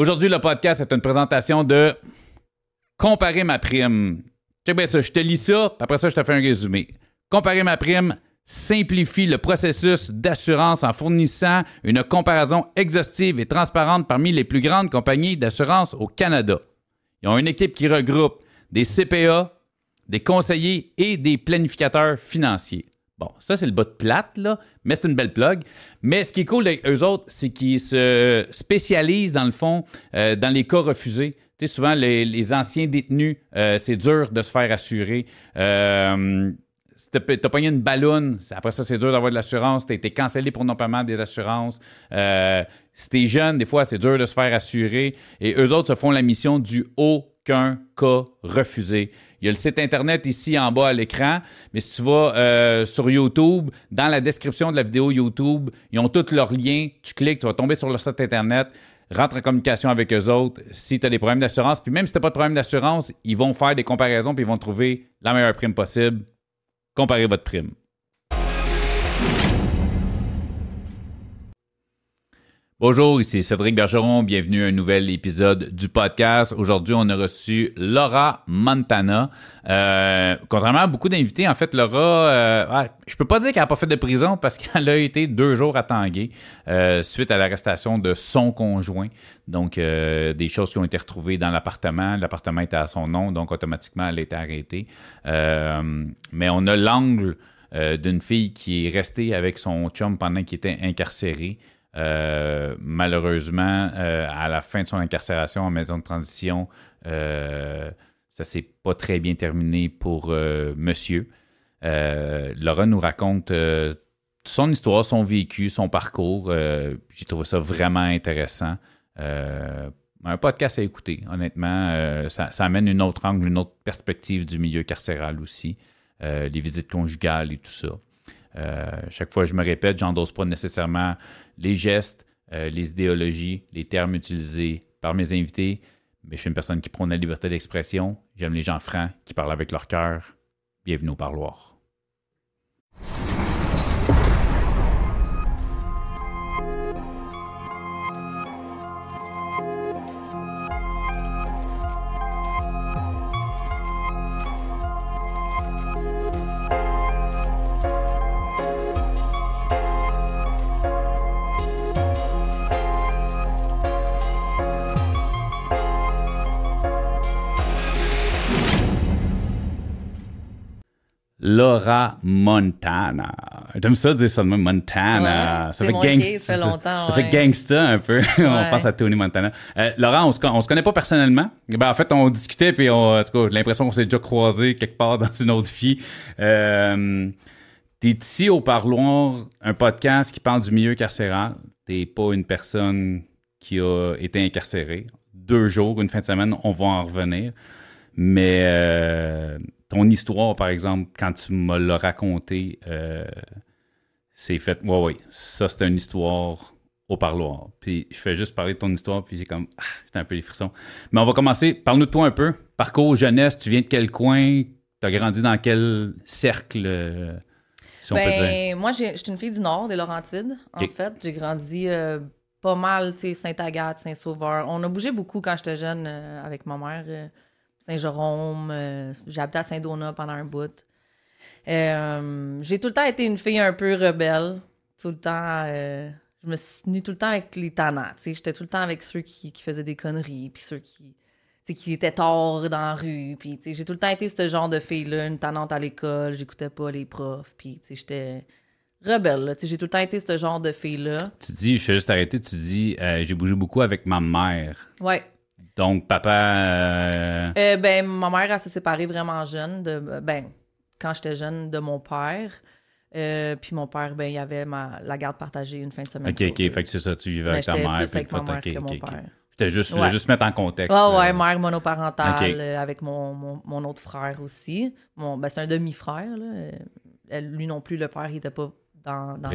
Aujourd'hui, le podcast est une présentation de Comparer ma prime. Ça, je te lis ça, puis après ça, je te fais un résumé. Comparer ma prime simplifie le processus d'assurance en fournissant une comparaison exhaustive et transparente parmi les plus grandes compagnies d'assurance au Canada. Ils ont une équipe qui regroupe des CPA, des conseillers et des planificateurs financiers. Bon, ça, c'est le bas de plate, là, mais c'est une belle plug. Mais ce qui est cool avec eux autres, c'est qu'ils se spécialisent, dans le fond, euh, dans les cas refusés. Tu sais, souvent, les, anciens détenus, euh, c'est dur de se faire assurer. Euh, si t'as pogné une ballonne, après ça, c'est dur d'avoir de l'assurance. T'as été cancellé pour non-paiement des assurances. Euh, si t'es jeune, des fois, c'est dur de se faire assurer. Et eux autres se font la mission du aucun cas refusé. Il y a le site Internet ici en bas à l'écran, mais si tu vas euh, sur YouTube, dans la description de la vidéo YouTube, ils ont tous leurs liens. Tu cliques, tu vas tomber sur leur site Internet, rentre en communication avec eux autres si tu as des problèmes d'assurance. Puis même si tu n'as pas de problème d'assurance, ils vont faire des comparaisons puis ils vont trouver la meilleure prime possible. Comparez votre prime. Bonjour, ici Cédric Bergeron. Bienvenue à un nouvel épisode du podcast. Aujourd'hui, on a reçu Laura Montana. Euh, contrairement à beaucoup d'invités, en fait, Laura, euh, je peux pas dire qu'elle n'a pas fait de prison parce qu'elle a été deux jours à Tanguay euh, suite à l'arrestation de son conjoint. Donc, euh, des choses qui ont été retrouvées dans l'appartement. L'appartement était à son nom, donc automatiquement, elle a été arrêtée. mais on a l'angle d'une fille qui est restée avec son chum pendant qu'il était incarcéré. Euh, malheureusement, euh, à la fin de son incarcération en maison de transition, euh, ça s'est pas très bien terminé pour monsieur. Laura nous raconte son histoire, son vécu, son parcours. J'ai trouvé ça vraiment intéressant. un podcast à écouter, honnêtement. Ça, ça, amène une autre angle, une autre perspective du milieu carcéral aussi. les visites conjugales et tout ça. Chaque fois, je me répète, j'endosse pas nécessairement les gestes, euh, les idéologies, les termes utilisés par mes invités. Mais je suis une personne qui prône la liberté d'expression. J'aime les gens francs qui parlent avec leur cœur. Bienvenue au parloir. Laura Montana. J'aime ça dire ça de même, Montana. ça, fait gangsta, ça, fait gangsta un peu. on pense à Tony Montana. Euh, Laura, on se, se connaît pas personnellement. Ben, en fait, on discutait, puis on, j'ai l'impression qu'on s'est déjà croisé quelque part dans une autre vie. Euh, T'es ici au Parloir, un podcast qui parle du milieu carcéral? T'es pas une personne qui a été incarcérée. Deux jours, une fin de semaine, on va en revenir. Mais euh, ton histoire, par exemple, quand tu me l'as raconté, euh, c'est fait. Ouais, ouais, ça, c'est une histoire au parloir. Puis je fais juste parler de ton histoire, puis j'ai comme. Ah, j'ai un peu les frissons. Mais on va commencer. Parle-nous de toi un peu. Parcours jeunesse, tu viens de quel coin? Tu as grandi dans quel cercle euh, si on peut ben, dire? Moi, je suis une fille du Nord, des Laurentides. En fait, j'ai grandi. Euh, pas mal, tu sais, Sainte-Agathe, Saint-Sauveur. On a bougé beaucoup quand j'étais jeune avec ma mère. Saint-Jérôme. Euh, j'ai habité à Saint-Donat pendant un bout. Euh, j'ai tout le temps été une fille un peu rebelle. Tout le temps. Euh, je me suis tenue tout le temps avec les tannants. J'étais tout le temps avec ceux qui, faisaient des conneries, puis ceux qui, qui étaient torts dans la rue. Puis j'ai tout le temps été ce genre de fille-là, une tannante à l'école. J'écoutais pas les profs. Puis j'étais rebelle. J'ai tout le temps été ce genre de fille-là. Tu dis, je vais juste arrêter, tu dis, j'ai bougé beaucoup avec ma mère. Ouais. Donc, papa. Euh, euh... ben, ma mère, elle s'est séparée vraiment jeune. De, ben, quand j'étais jeune, de mon père. Euh, puis mon père, ben, il y avait ma, la garde partagée une fin de semaine. OK, OK. Fait que c'est ça, tu vivais avec ta mère. Plus avec ma mère que mon père. J'étais juste, juste mettre en contexte. Ah ouais, mère monoparentale euh, avec mon, mon, mon, autre frère aussi. Mon, ben, c'est un demi-frère. Lui non plus, le père, il n'était pas dans, dans,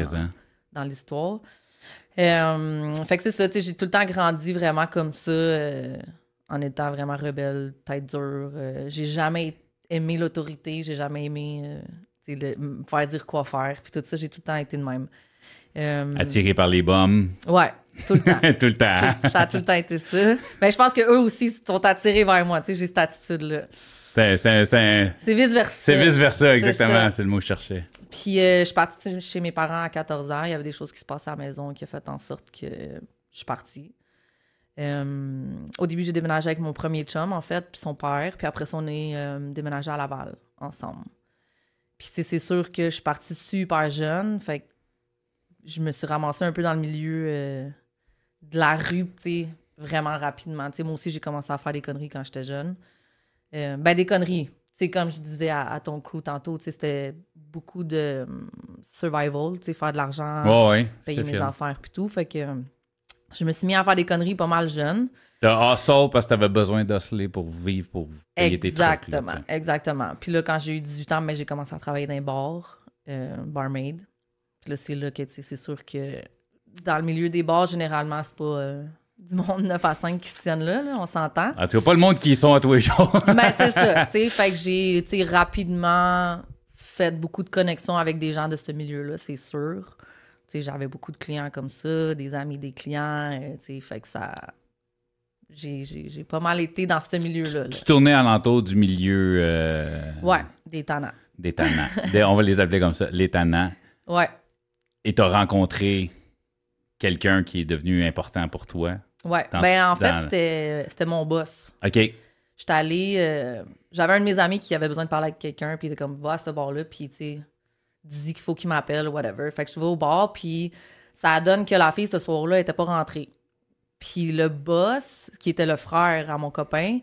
dans l'histoire. Euh, fait que c'est ça, j'ai tout le temps grandi vraiment comme ça, euh, en étant vraiment rebelle, tête dure. Euh, j'ai jamais aimé l'autorité, j'ai jamais aimé me faire dire quoi faire. Puis tout ça, j'ai tout le temps été de même. Attiré par les bombes. Ouais, tout le temps. tout le temps. ça a tout le temps été ça. Mais je pense qu'eux aussi sont attirés vers moi. Tu sais, j'ai cette attitude-là. C'est vice-versa. C'est vice-versa, exactement. C'est le mot que je cherchais. Puis euh, je suis partie chez mes parents à 14 ans. Il y avait des choses qui se passaient à la maison qui ont fait en sorte que je suis partie. Euh, au début, j'ai déménagé avec mon premier chum, en fait, puis son père. Puis après ça, on est euh, déménagé à Laval ensemble. Puis c'est sûr que je suis partie super jeune. Fait que je me suis ramassée un peu dans le milieu de la rue, tu sais, vraiment rapidement. Moi aussi, j'ai commencé à faire des conneries quand j'étais jeune. ben, des conneries c'est comme je disais à, ton crew tantôt, c'était beaucoup de um, survival, faire de l'argent, payer mes affaires puis tout. Fait que euh, je me suis mis à faire des conneries pas mal jeune. T'as hustle parce que t'avais besoin d'hustler pour vivre, pour payer tes trucs. Exactement, exactement. Puis là, quand j'ai eu 18 ans, ben, j'ai commencé à travailler dans un bar, euh, barmaid. Puis là, c'est là que c'est sûr que dans le milieu des bars, généralement, c'est pas... Euh, du monde 9 à 5 qui se tiennent là, on s'entend. Tu vois pas le monde qui sont à tous les jours. ben, c'est ça, tu sais. Fait que j'ai, rapidement fait beaucoup de connexions avec des gens de ce milieu-là, c'est sûr. Tu j'avais beaucoup de clients comme ça, des amis des clients, euh, tu fait que ça... J'ai pas mal été dans ce milieu-là. Tu, tournais alentour du milieu... Euh... Ouais, des tannants. Des tannants. on va les appeler comme ça, les tannants. Ouais. Et t'as rencontré quelqu'un qui est devenu important pour toi? Ouais. ben, en fait, c'était mon boss. OK. J'étais allée. Euh, j'avais un de mes amis qui avait besoin de parler avec quelqu'un, puis il était comme, va à ce bar-là, puis tu sais, dis qu'il faut qu'il m'appelle, whatever. Fait que je vais au bar, puis ça donne que la fille ce soir-là était pas rentrée. Puis le boss, qui était le frère à mon copain,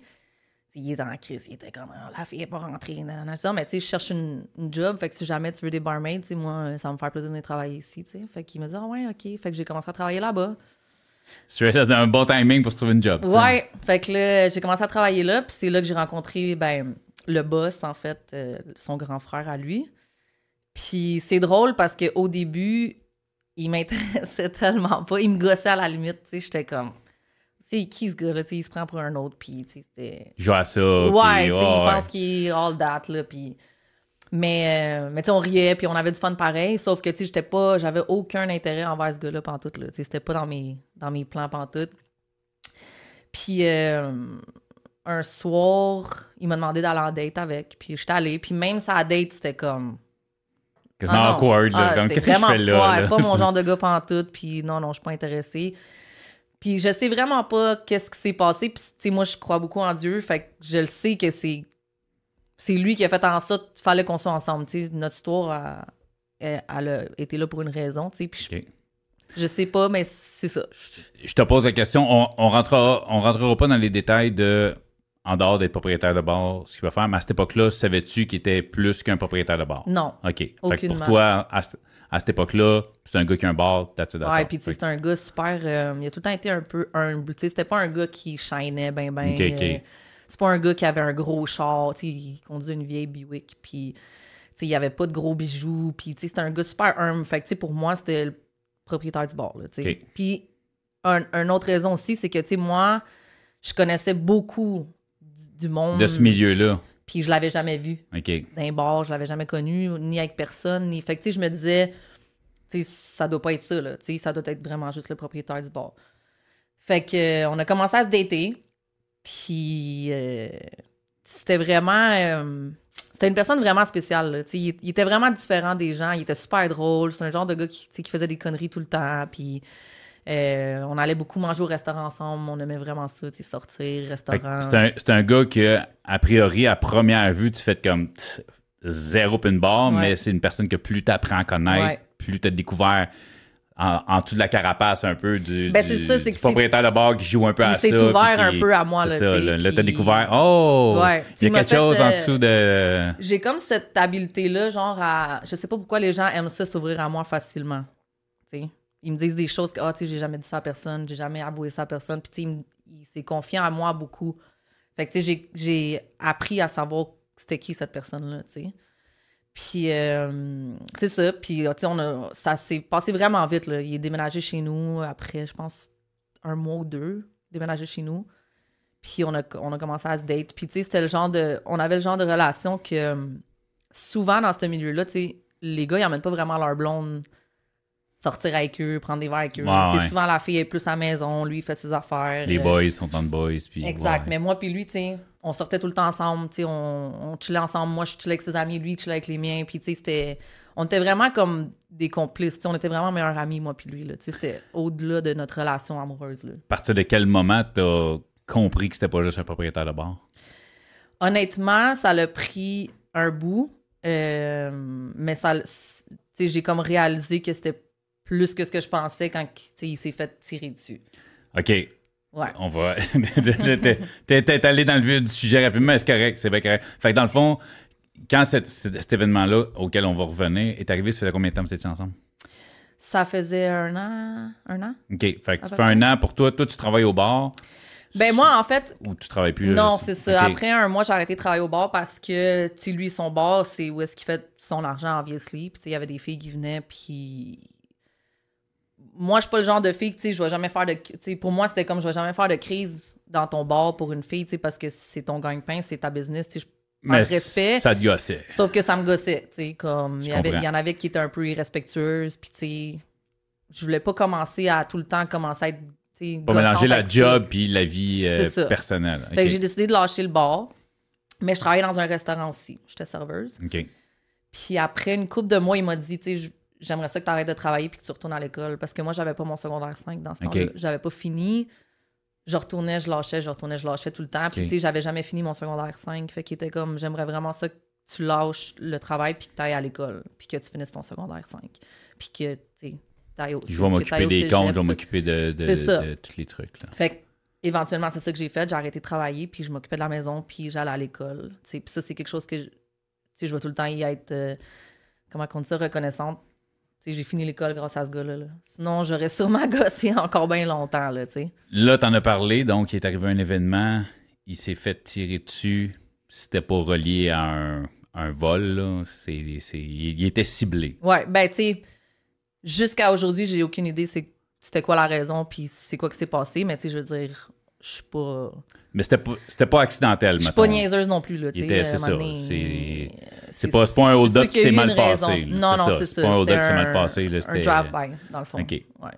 il était en crise. Il était comme, ah, la fille n'est pas rentrée. ça. Mais tu sais, je cherche une, job. Fait que si jamais tu veux des barmaids, moi, ça va me faire plaisir de travailler ici. sais. Fait qu'il m'a dit, ah ouais, OK. Fait que j'ai commencé à travailler là-bas. Tu dans un bon timing pour se trouver une job. Ouais. Fait que là, j'ai commencé à travailler là. Puis c'est là que j'ai rencontré ben, le boss, en fait, euh, son grand frère à lui. Puis c'est drôle parce qu'au début, il m'intéressait tellement pas. Il me gossait à la limite. Tu sais, j'étais comme c'est qui ce gars-là? Il se prend pour un autre, puis c'était. Il joue à ça. Ouais, il pense qu'il est all that, là, puis. Mais, euh, mais tu sais, on riait, puis on avait du fun pareil, sauf que, tu sais, j'étais pas. J'avais aucun intérêt envers ce gars-là, pantoute, là. Tu sais, c'était pas dans mes, dans mes plans, pantoute. Puis, euh, un soir, il m'a demandé d'aller en date avec, puis j'étais allée, puis même sa date, c'était comme. Quasiment ah, awkward, là. Ah, qu'est-ce que je fais là? Ouais, pas mon genre de gars pantoute, puis non, non, je suis pas intéressée. Puis je sais vraiment pas qu'est-ce qui s'est passé. Puis, moi, je crois beaucoup en Dieu. Fait que je le sais que c'est. C'est lui qui a fait en sorte qu'il fallait qu'on soit ensemble. notre histoire, a, elle, a été là pour une raison. Puis je, sais pas, mais c'est ça. Je te pose la question. On, on, rentrera, on rentrera pas dans les détails de en dehors d'être propriétaire de bar, ce qu'il va faire. Mais à cette époque-là, savais-tu qu'il était plus qu'un propriétaire de bar? Non. OK. pour toi, à, cette époque-là, c'est un gars qui a un bar, that's it, Ouais, puis c'est un gars super. Euh, il a tout le temps été un peu humble. C'était pas un gars qui shinait ben, ben. Euh, c'est pas un gars qui avait un gros char. Il conduisait une vieille Buick, puis il y avait pas de gros bijoux. Puis c'était un gars super humble. Fait que pour moi, c'était le propriétaire du bar. Puis un, une autre raison aussi, c'est que moi, je connaissais beaucoup du monde. De ce milieu-là. Puis je l'avais jamais vu. D'un bar, je l'avais jamais connu, ni avec personne. Ni... Fait que, je me disais, tu sais, ça doit pas être ça, là. Tu sais, ça doit être vraiment juste le propriétaire du bar. Fait que, euh, on a commencé à se dater. Puis, euh, c'était vraiment. Euh, c'était une personne vraiment spéciale. Là. Il, il, était vraiment différent des gens. Il était super drôle. C'est un genre de gars qui, qui faisait des conneries tout le temps. Puis, euh, on allait beaucoup manger au restaurant ensemble. On aimait vraiment ça, sortir, restaurant. C'est un, un, gars que, a priori, à première vue, tu fais comme zéro pin bar, mais c'est une personne que plus tu apprends à connaître, plus tu as découvert en, en dessous de la carapace un peu du, ben, ça, propriétaire de bar qui joue un peu à ça. C'est ouvert un peu à moi. Là, ça, là, t'as découvert, oh, il y a quelque chose en dessous de... J'ai comme cette habileté-là, genre à... Je sais pas pourquoi les gens aiment ça s'ouvrir à moi facilement. sais ils me disent des choses que, ah, tu sais, j'ai jamais dit ça à personne, j'ai jamais avoué ça à personne. Puis, tu sais, il, s'est confiant à moi beaucoup. Fait que, tu sais, j'ai appris à savoir c'était qui cette personne-là, tu sais. Puis, euh, c'est ça. Puis, tu sais, on a, ça s'est passé vraiment vite. Il est déménagé chez nous après, je pense, un mois ou deux, déménagé chez nous. Puis, on a, on a commencé à se date. Puis, tu sais, c'était le genre de. On avait le genre de relation que souvent dans ce milieu-là, tu sais, les gars, ils emmènent pas vraiment leur blonde sortir avec eux, prendre des verres avec eux. Ouais, ouais. Souvent, la fille est plus à la maison, lui, il fait ses affaires. Les euh, boys sont en boys. Puis, Exact. ouais. Mais moi puis lui, tu sais, on sortait tout le temps ensemble, tu sais, on, on chillait ensemble. Moi, je chillais avec ses amis, lui, il chillait avec les miens. Puis, tu sais, c'était... On était vraiment comme des complices, tu sais, on était vraiment meilleurs amis, moi puis lui, là. Tu sais, c'était au-delà de notre relation amoureuse, là. À partir de quel moment t'as compris que c'était pas juste un propriétaire de bar? Honnêtement, ça l'a pris un bout, euh, mais ça, j'ai comme réalisé que c'était plus que ce que je pensais quand il s'est fait tirer dessus. OK. Ouais. On va. T'es- allé dans le vif du sujet rapidement, mais c'est correct, c'est bien correct. Fait que dans le fond, quand cet, cet- cet événement-là, auquel on va revenir, est arrivé, ça faisait combien de temps que vous étiez ensemble? Ça faisait un an, un an? OK. Fait que tu fais un an pour toi. Toi, tu travailles au bar Ben moi, en fait, ou tu travailles plus? Non, c'est ça. Après un mois, j'ai arrêté de travailler au bar parce que, tu sais, lui, son bar, c'est où est-ce qu'il fait son argent, obviously. Puis, il y avait des filles qui venaient, puis... Moi, je suis pas le genre de fille que, tu sais, je vais jamais faire de... Pour moi, c'était comme, je vais jamais faire de crise dans ton bar pour une fille, tu sais, parce que c'est ton gagne-pain, c'est ta business, tu sais. je- Mais respect. ça te gossait. Sauf que ça me gossait, tu sais, comme... Il y, avait, comprends. il y en avait qui étaient un peu irrespectueuses, puis, tu sais, je voulais pas commencer à tout le temps commencer à être, tu sais, Pas mélanger la job puis la vie euh, C'est ça. personnelle. Fait que j'ai décidé de lâcher le bar. Mais je travaillais dans un restaurant aussi. J'étais serveuse. OK. Puis après une couple de mois, il m'a dit, tu sais, j'aimerais ça que tu arrêtes de travailler puis que tu retournes à l'école. Parce que moi, j'avais pas mon secondaire 5 dans ce temps-là. J'avais pas fini. Je retournais, je lâchais, je retournais, je lâchais tout le temps. Puis tu sais, j'avais jamais fini mon secondaire 5. Fait qu'il était comme, j'aimerais vraiment ça que tu lâches le travail puis que tu ailles à l'école. Puis que tu finisses ton secondaire 5. Puis que, tu sais, t'ailles au Je vais m'occuper des comptes, je vais m'occuper de, tous les trucs. Là. fait que, éventuellement, c'est ça que j'ai fait. J'ai arrêté de travailler, puis je m'occupais de la maison, puis j'allais à l'école. Tu sais, Puis ça, c'est quelque chose que je, tu sais, je vais tout le temps y être, euh, comment on dit ça, reconnaissante. J'ai fini l'école grâce à ce gars-là. là. Sinon, j'aurais sûrement gossé encore bien longtemps, là, tu sais. Là, t'en as parlé, donc il est arrivé un événement, il s'est fait tirer dessus. C'était pas relié à un, un vol, là. C'est, c'est- il était ciblé. Ouais, ben, tu sais, jusqu'à aujourd'hui, j'ai aucune idée c'est, c'était quoi la raison, puis c'est quoi qui s'est passé, mais tu sais, je veux dire, je suis pas... Mais c'était pas, c'était pas accidentel, Je suis pas niaiseuse non plus, là, c'est ça, c'est- C'est pas, c'est pas un hold-up qui s'est mal passé. Non, non, c'est C'est ça. pas un hold-up qui s'est mal passé. Un drive-by, dans le fond. OK. Ouais.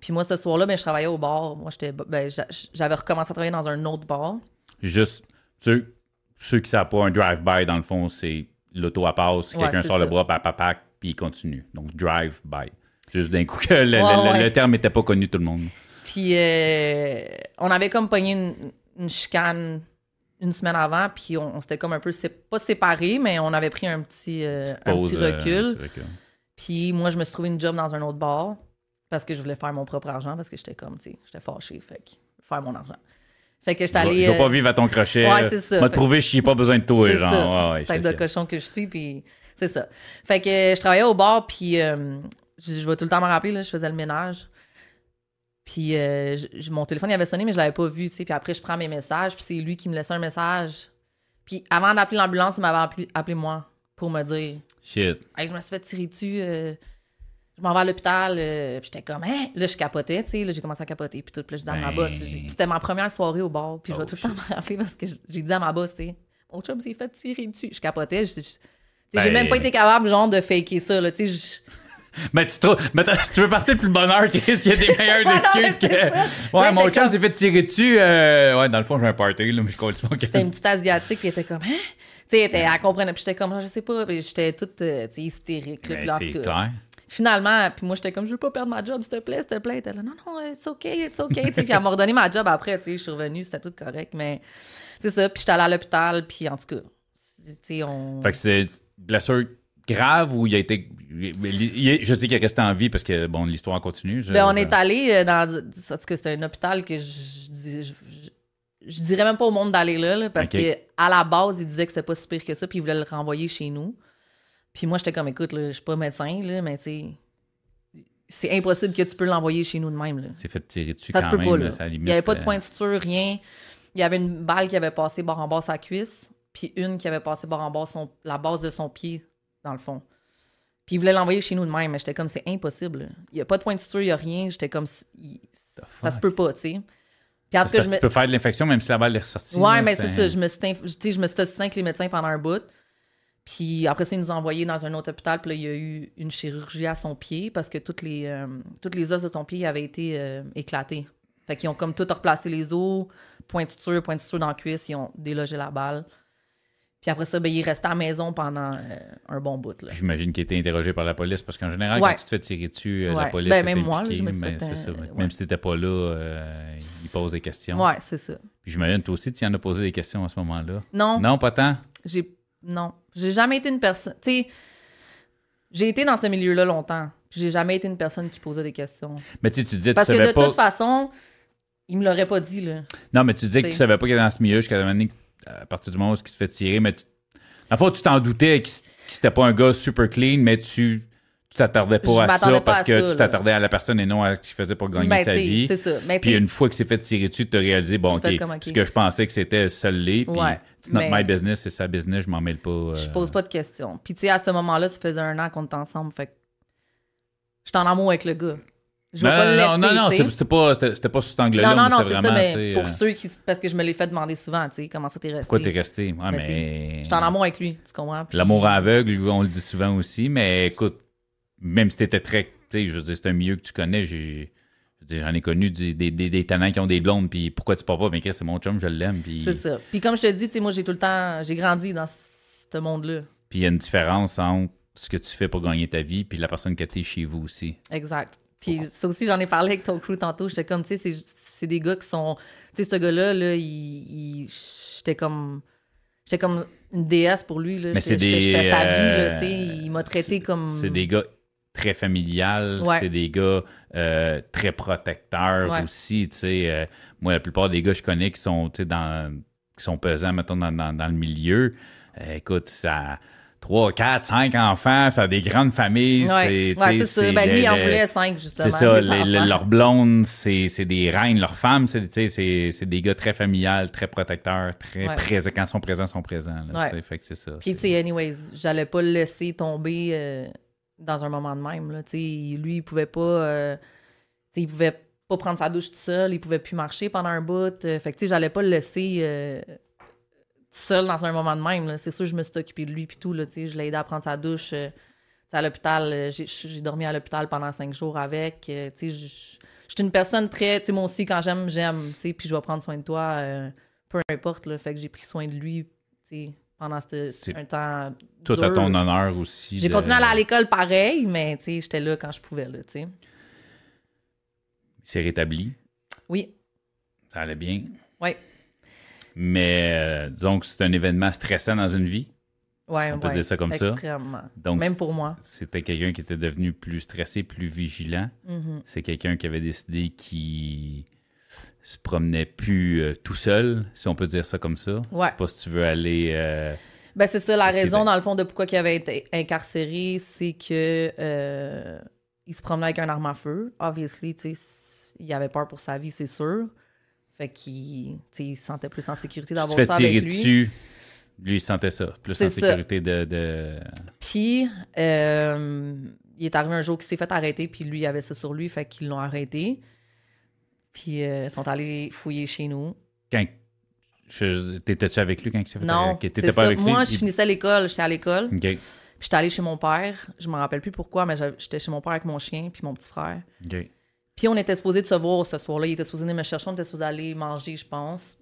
Puis moi, ce soir-là, ben, je travaillais au bar. Moi, j'étais, ben, j'a- j'avais recommencé à travailler dans un autre bar. Juste, ceux, ceux qui savent pas, un drive-by, dans le fond, c'est l'auto à passe, quelqu'un c'est sort le bras, papapac, puis il continue. Donc, drive-by. Juste d'un coup que le, terme n'était pas connu tout le monde. Puis euh, on avait comme pogné une, une chicane une semaine avant, puis on, on s'était comme un peu, pas séparés, mais on avait pris un petit, euh, Petite un pause, petit euh, recul. un petit recul. Puis moi, je me suis trouvé une job dans un autre bar parce que je voulais faire mon propre argent, parce que j'étais comme, tu sais, j'étais fâchée, fait que faire mon argent. Fait que j'étais allée... je vais pas vivre à ton crochet. Ouais, c'est ça. Fait- prouver que je n'ai pas besoin de toi, genre. ça. Ouais, sais. de cochon que je suis, puis c'est ça. Fait que je travaillais au bar, puis euh, je, je vais tout le temps me rappeler, là, je faisais le ménage. Puis euh, je- mon téléphone, il avait sonné, mais je l'avais pas vu, tu sais. Puis après, je prends mes messages, puis c'est lui qui me laissait un message. Puis avant d'appeler l'ambulance, il m'avait appelé, appelé moi pour me dire Shit. Hey, je me suis fait tirer dessus, euh, je m'en vais à l'hôpital. euh, puis j'étais comme, hein? Là, je capotais, tu sais. Là, j'ai commencé à capoter. Puis tout, puis là, je dis à ma Ben. boss. j'ai- puis C'était ma première soirée au bar. Puis je vais Oh, tout le temps me rappeler parce que j'ai dit à ma boss, tu sais, mon chum s'est fait tirer dessus. Je capotais. J'ai Ben. même pas été capable, genre, de faker ça, là. Tu sais, je- Mais tu, trouves- mais si tu veux partir plus le bonheur, Chris, il y a des meilleures excuses que. Ouais, Ouais, mon chum s'est fait tirer dessus. euh, Ouais, dans le fond, j'ai un party, là, mais je continue mon c'était une petite asiatique, puis elle était comme, hein? Tu sais, elle, comprenait. Puis j'étais comme, je sais pas. Puis j'étais toute, euh, hystérique. là. Ben, c'est clair. Finalement, puis moi, j'étais comme, je veux pas perdre ma job, s'il te plaît, s'il te plaît. Elle était là, non, non, it's OK, it's OK. tu sais, puis elle m'a redonné ma job après, tu sais, je suis revenue, c'était tout correct. Mais c'est ça, puis j'étais allée à l'hôpital, puis en tout cas, tu sais, on. Fait que c'est blessure grave ou il a été. il- il- Je sais qu'il est resté en vie parce que, bon, l'histoire continue. Je- Ben, on je- est allé euh, dans. Cas, c'était un hôpital que je, je, je- dirais même pas au monde d'aller là, là, parce Ok. que à la base, ils disaient que c'était pas si pire que ça, puis ils voulaient le renvoyer chez nous. Puis moi, j'étais comme, écoute, là, je suis pas médecin, là, mais tu sais, c'est impossible que tu peux l'envoyer chez nous de même. Là. s'est fait tirer dessus Ça quand se peut même. pas, là, ça, Il n'y avait pas de euh, point de suture, rien. Il y avait une balle qui avait passé bord en bas sa cuisse, puis une qui avait passé bord en bas son, la base de son pied, dans le fond. Puis il voulait l'envoyer chez nous de même, mais j'étais comme, c'est impossible. Il n'y a pas de point de suture, il n'y a rien. J'étais comme, ça se peut pas, tu sais. Puis en tout cas, je que me... tu peux faire de l'infection même si la balle est ressortie. Ouais, là, mais c'est ça. Je me suis, inf- je me suis avec les médecins pendant un bout. Puis après ça, ils nous ont envoyés dans un autre hôpital. Puis là, il y a eu une chirurgie à son pied parce que toutes les, euh, toutes les os de son pied avaient été euh, éclatés. Fait qu'ils ont comme tout replacé les os, pointure, pointure dans la cuisse, ils ont délogé la balle. Puis après ça, ben, il est resté à la maison pendant euh, un bon bout. là. J'imagine qu'il a été interrogé par la police parce qu'en général, Ouais. quand tu te fais tirer dessus, euh, la police. Ben, même moi, je me suis fait, ça. euh, ouais. Même si t'étais pas là, il pose des questions. Ouais, c'est ça. Puis J'imagine toi aussi, tu en as posé des questions à ce moment-là. Non, Non, pas tant? j'ai non, j'ai jamais été une personne, tu sais, j'ai été dans ce milieu-là longtemps. puis J'ai jamais été une personne qui posait des questions. Mais tu tu disais, tu Parce que savais de pas. toute façon, il me l'aurait pas dit là. Non, mais tu disais que tu savais pas qu'il était dans ce milieu jusqu'à la donné, à partir du moment où il se fait tirer, mais tu... la fois tu t'en doutais qu'il qu'il c'était pas un gars super clean, mais tu tu t'attardais pas à ça parce que ça, tu t'attardais à la personne et non à ce qu'il faisait pour gagner Ben, sa vie. c'est ça. Mais Puis une fois qu'il s'est fait tirer dessus, tu as réalisé, bon, Tu fais ok, comme, ce que je pensais que c'était seul-lait, puis Ouais, it's not my business, c'est sa business, je m'en mêle pas. euh, je pose pas de questions. Puis tu sais, à ce moment-là, ça faisait un an qu'on était ensemble, fait que j'étais en amour avec le gars. Je vais Non, pas le laisser, non, non, c'était pas, pas sous cet angle-là. Non, non, mais non, c'est ça, mais pour euh, ceux qui. Parce que je me l'ai fait demander souvent, tu sais, comment ça t'es resté. Pourquoi t'es resté? Ouais, Ben, mais... J'étais en amour avec lui, tu comprends? Puis- L'amour aveugle, on le dit souvent aussi, mais écoute, même si t'étais très. Tu sais, je veux dire, c'est un milieu que tu connais, j'ai. J'en ai connu des, des, des talents qui ont des blondes, puis pourquoi tu pars pas? Mais Chris, c'est mon chum, je l'aime, puis C'est ça. Puis comme je te dis, tu sais, moi, j'ai tout le temps. J'ai grandi dans ce monde-là. puis il y a une différence entre ce que tu fais pour gagner ta vie, puis la personne que t'es chez vous aussi. Exact. Puis ça aussi, j'en ai parlé avec ton crew tantôt. J'étais comme, tu sais, c'est- des gars qui sont. Tu sais, ce gars-là, là, il. il- J'étais comme. J'étais comme une déesse pour lui. Là. Mais c'est des, j'étais sa vie, euh, là, tu sais. Il m'a traité comme. C'est des gars très familiales, Ouais. c'est des gars euh, très protecteurs Ouais. aussi, tu sais. euh, moi, la plupart des gars que je connais qui sont, tu sais, dans, qui sont pesants, mettons, dans, dans, dans le milieu, euh, écoute, ça... 3, 4, 5 enfants, ça a des grandes familles. Ouais, sais, c'est ça. Ben, lui, il en voulait cinq, justement. C'est ça, les- leurs blondes, c'est des reines, leurs femmes, c'est des gars très familiales, très protecteurs, très Ouais. présents. Quand ils sont présents, ils sont présents. là, Ouais. fait que c'est ça. Puis, tu sais, anyways, j'allais pas le laisser tomber euh, dans un moment de même. Là. Lui, il pouvait pas. euh, il pouvait pas prendre sa douche tout seul, il pouvait plus marcher pendant un bout. euh, fait que, tu sais, j'allais pas le laisser euh, tout seul dans un moment de même. C'est sûr, je me suis occupée de lui, puis tout. Là, je l'ai aidé à prendre sa douche. euh, à l'hôpital, euh, j'ai dormi à l'hôpital pendant cinq jours avec. euh, je suis une personne très. Moi aussi, quand j'aime, j'aime. Puis je vais prendre soin de toi, euh, peu importe. Là, fait que j'ai pris soin de lui, pendant ce- un temps. Tout à ton honneur aussi. J'ai de- continué à aller à l'école pareil, mais j'étais là quand je pouvais, là, tu sais. C'est rétabli. Oui, Ça allait bien. oui, Mais euh, que c'est un événement stressant dans une vie. ouais. On peut ouais, dire ça comme ça. Donc, Même pour moi. C'était quelqu'un qui était devenu plus stressé, plus vigilant. Mhm. C'est quelqu'un qui avait décidé qu'il se promenait plus euh, tout seul, si on peut dire ça comme ça. Ouais. Je sais pas si tu veux aller. euh, Ben, c'est ça, la raison, dans le fond, de pourquoi il avait été incarcéré, c'est que euh, il se promenait avec un arme à feu. Obviously, il avait peur pour sa vie, c'est sûr. Fait qu'il se sentait plus en sécurité d'avoir ça tirer avec lui. dessus. Lui, il sentait ça. Plus en sécurité de. de- Puis, euh, il est arrivé un jour qu'il s'est fait arrêter, puis lui, il avait ça sur lui, fait qu'ils l'ont arrêté. Puis, euh, ils sont allés fouiller chez nous. Quand... T'étais-tu avec lui quand il s'est fait Non, arrêter? c'est T'étais pas ça. avec lui? Moi, je Il- finissais l'école, j'étais à l'école. OK. Puis, j'étais allée chez mon père. Je me rappelle plus pourquoi, mais j'étais chez mon père avec mon chien, puis mon petit frère. OK. Puis, on était supposé de se voir ce soir-là. Il était supposé venir me chercher, on était supposé aller manger, je pense.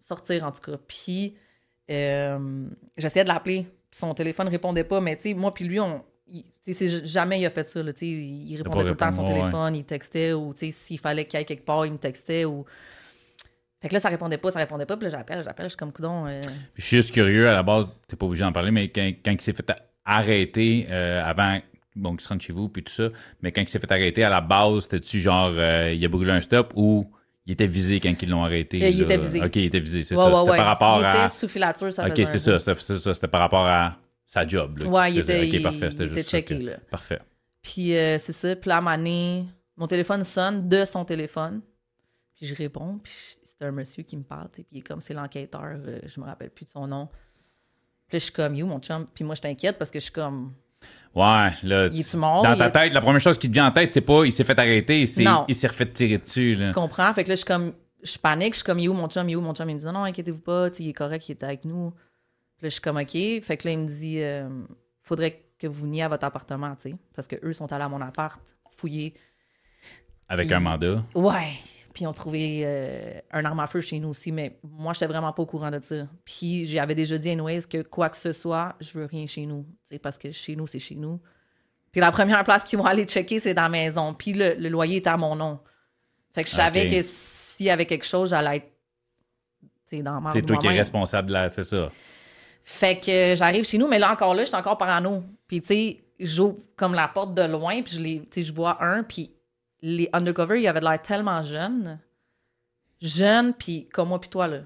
Sortir, en tout cas. Puis, euh, j'essayais de l'appeler. Son téléphone répondait pas, mais tu sais, moi, puis lui, on. il- jamais il a fait ça. Là, sais, il répondait tout le temps à son ouais. téléphone, il textait, ou tu sais, s'il fallait qu'il aille quelque part, il me textait. Ou... Fait que là, ça répondait pas, ça répondait pas. Puis là, j'appelle, j'appelle, je suis comme coudon. euh, Je suis juste curieux, à la base, t'es pas obligé d'en parler, mais quand, quand il s'est fait arrêter euh, avant bon, qu'il se rende chez vous puis tout ça, mais quand il s'est fait arrêter, à la base, c'était-tu genre euh, il a brûlé un stop ou il était visé quand ils l'ont arrêté? Euh, il était visé. OK, il était visé, c'est ouais, ça. ouais, c'était ouais. par rapport il à. était sous filature, ça OK, c'est ça, ça. C'était par rapport à sa job. Là, Ouais, il faisait. était, OK, parfait. C'était il juste était checké, là. Parfait. Puis euh, c'est ça. Puis là, à mon téléphone sonne de son téléphone. Puis je réponds. Puis c'est un monsieur qui me parle. Puis il est comme, c'est l'enquêteur. je me rappelle plus de son nom. Puis là, je suis comme, you, mon chum. Puis moi, je t'inquiète parce que je suis comme, Ouais, là. Il tu- mort? Dans Il ta est- tête, la première chose qui te vient en tête, c'est pas il s'est fait arrêter, c'est il s'est refait tirer dessus. Là. tu comprends? Fait que là, je suis comme, je panique. Je suis comme, you, mon chum, you, mon chum? Il me dit, non, non, inquiétez-vous pas. Il est correct, il était avec nous. là, je suis comme, OK. Fait que là, il me dit, euh, faudrait que vous veniez à votre appartement, tu sais. Parce que eux sont allés à mon appart, fouiller. Avec Puis- un mandat. Ouais. Puis ils ont trouvé euh, un arme à feu chez nous aussi, mais moi, j'étais vraiment pas au courant de ça. Puis j'avais déjà dit, anyways, que quoi que ce soit, je veux rien chez nous. Parce que chez nous, c'est chez nous. Puis la première place qu'ils vont aller checker, c'est dans la maison. Puis le, le loyer était à mon nom. Fait que je savais que s'il y avait quelque chose, j'allais être dans ma C'est toi qui es responsable de la. C'est ça. Fait que j'arrive chez nous, mais là encore là, je suis encore parano. Puis tu sais, j'ouvre comme la porte de loin, puis je les, je vois un, puis les undercover, ils avaient l'air tellement jeunes, jeunes, puis comme moi puis toi là.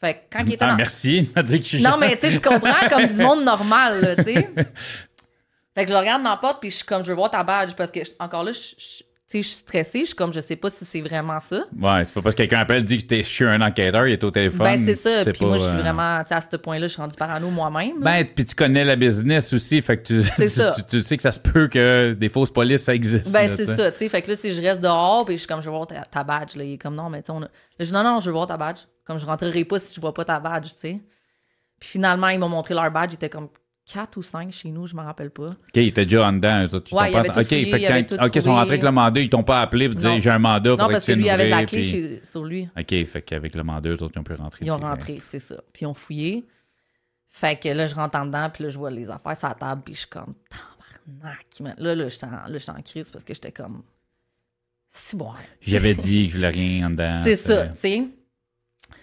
Fait que quand ils étaient Ah, dans... merci. Il m'a dit que je suis Non, mais tu sais, tu comprends, comme du monde normal, là, tu sais. Fait que je le regarde dans la porte, puis je suis comme, je veux voir ta badge, parce que encore là, je, je- je suis stressée, je suis comme, je sais pas si c'est vraiment ça. Ouais, c'est pas parce que quelqu'un appelle dit que je suis un enquêteur, il est au téléphone. Ben, c'est ça. tu Puis moi, je suis euh, vraiment, tu sais, à ce point-là, je suis rendu parano moi-même. Ben, puis tu connais la business aussi, fait que tu, C'est ça. tu, tu sais que ça se peut que des fausses polices, ça existe. Ben, c'est tu ça, tu sais. Fait que là, tu sais, je reste dehors, puis je suis comme, je veux voir ta, ta badge. Là. Il est comme, non, mais tu sais, on a... Je dis, non, non, je veux voir ta badge. Comme, je rentrerai pas si je vois pas ta badge, tu sais. Puis finalement, ils m'ont montré leur badge. Ils étaient comme 4 ou 5 chez nous, je me rappelle pas. OK, ils étaient déjà en dedans, eux autres. Ils Ouais, ils pas tout OK, fouillé, fait ils sont rentrés avec le mandat, ils t'ont pas appelé pour dire j'ai un mandat, non, parce que lui, avait la clé puis- chez- sur lui. OK, fait qu'avec le mandat, eux autres, ils ont pu rentrer. Ils ont rentré, c'est ça. Puis ils ont fouillé. Fait que là, je rentre en dedans, puis là, je vois les affaires sur la table, puis je suis comme, tabarnak. Là, là, en, là, j'étais en crise parce que j'étais comme, si bon. J'avais dit que je voulais rien en dedans. C'est ça, tu sais.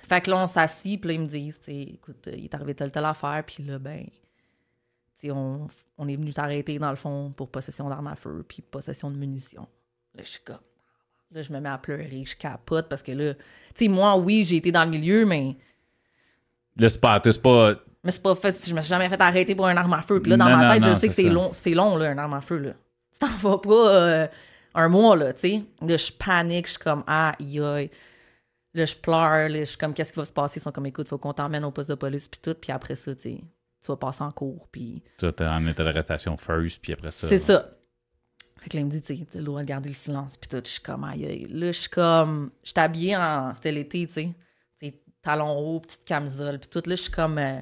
Fait que là, on s'assit, puis là, ils me disent, écoute, euh, il est arrivé telle, telle affaire, puis là, ben, on, on est venu t'arrêter, dans le fond, pour possession d'armes à feu, puis possession de munitions. Là, je suis comme, là, je me mets à pleurer, je capote, parce que là, tu sais, moi, oui, j'ai été dans le milieu, mais, Là, c'est pas, c'est pas. mais c'est pas fait, je me suis jamais fait arrêter pour un arme à feu. Puis là, dans Non, ma tête, non, je sais que c'est long, c'est long, là, un arme à feu, là. Tu t'en vas pas euh, un mois, là, tu sais. Là, je panique, je suis comme, aïe, aïe. Là, je pleure, là, je suis comme, qu'est-ce qui va se passer? Ils sont comme, écoute, faut qu'on t'emmène au poste de police, puis tout. Puis après ça, tu sais, tu vas passer en cours, puis t'es en état d'arrestation first, puis après ça. c'est ça. Fait que là, il me dit, tu sais, le droit de garder le silence, puis tout. Je suis comme, aïe, aïe. Là, je suis comme, je suis habillée en, c'était l'été, tu sais. Tu talons hauts, petite camisole, puis tout. Là, je suis comme, euh,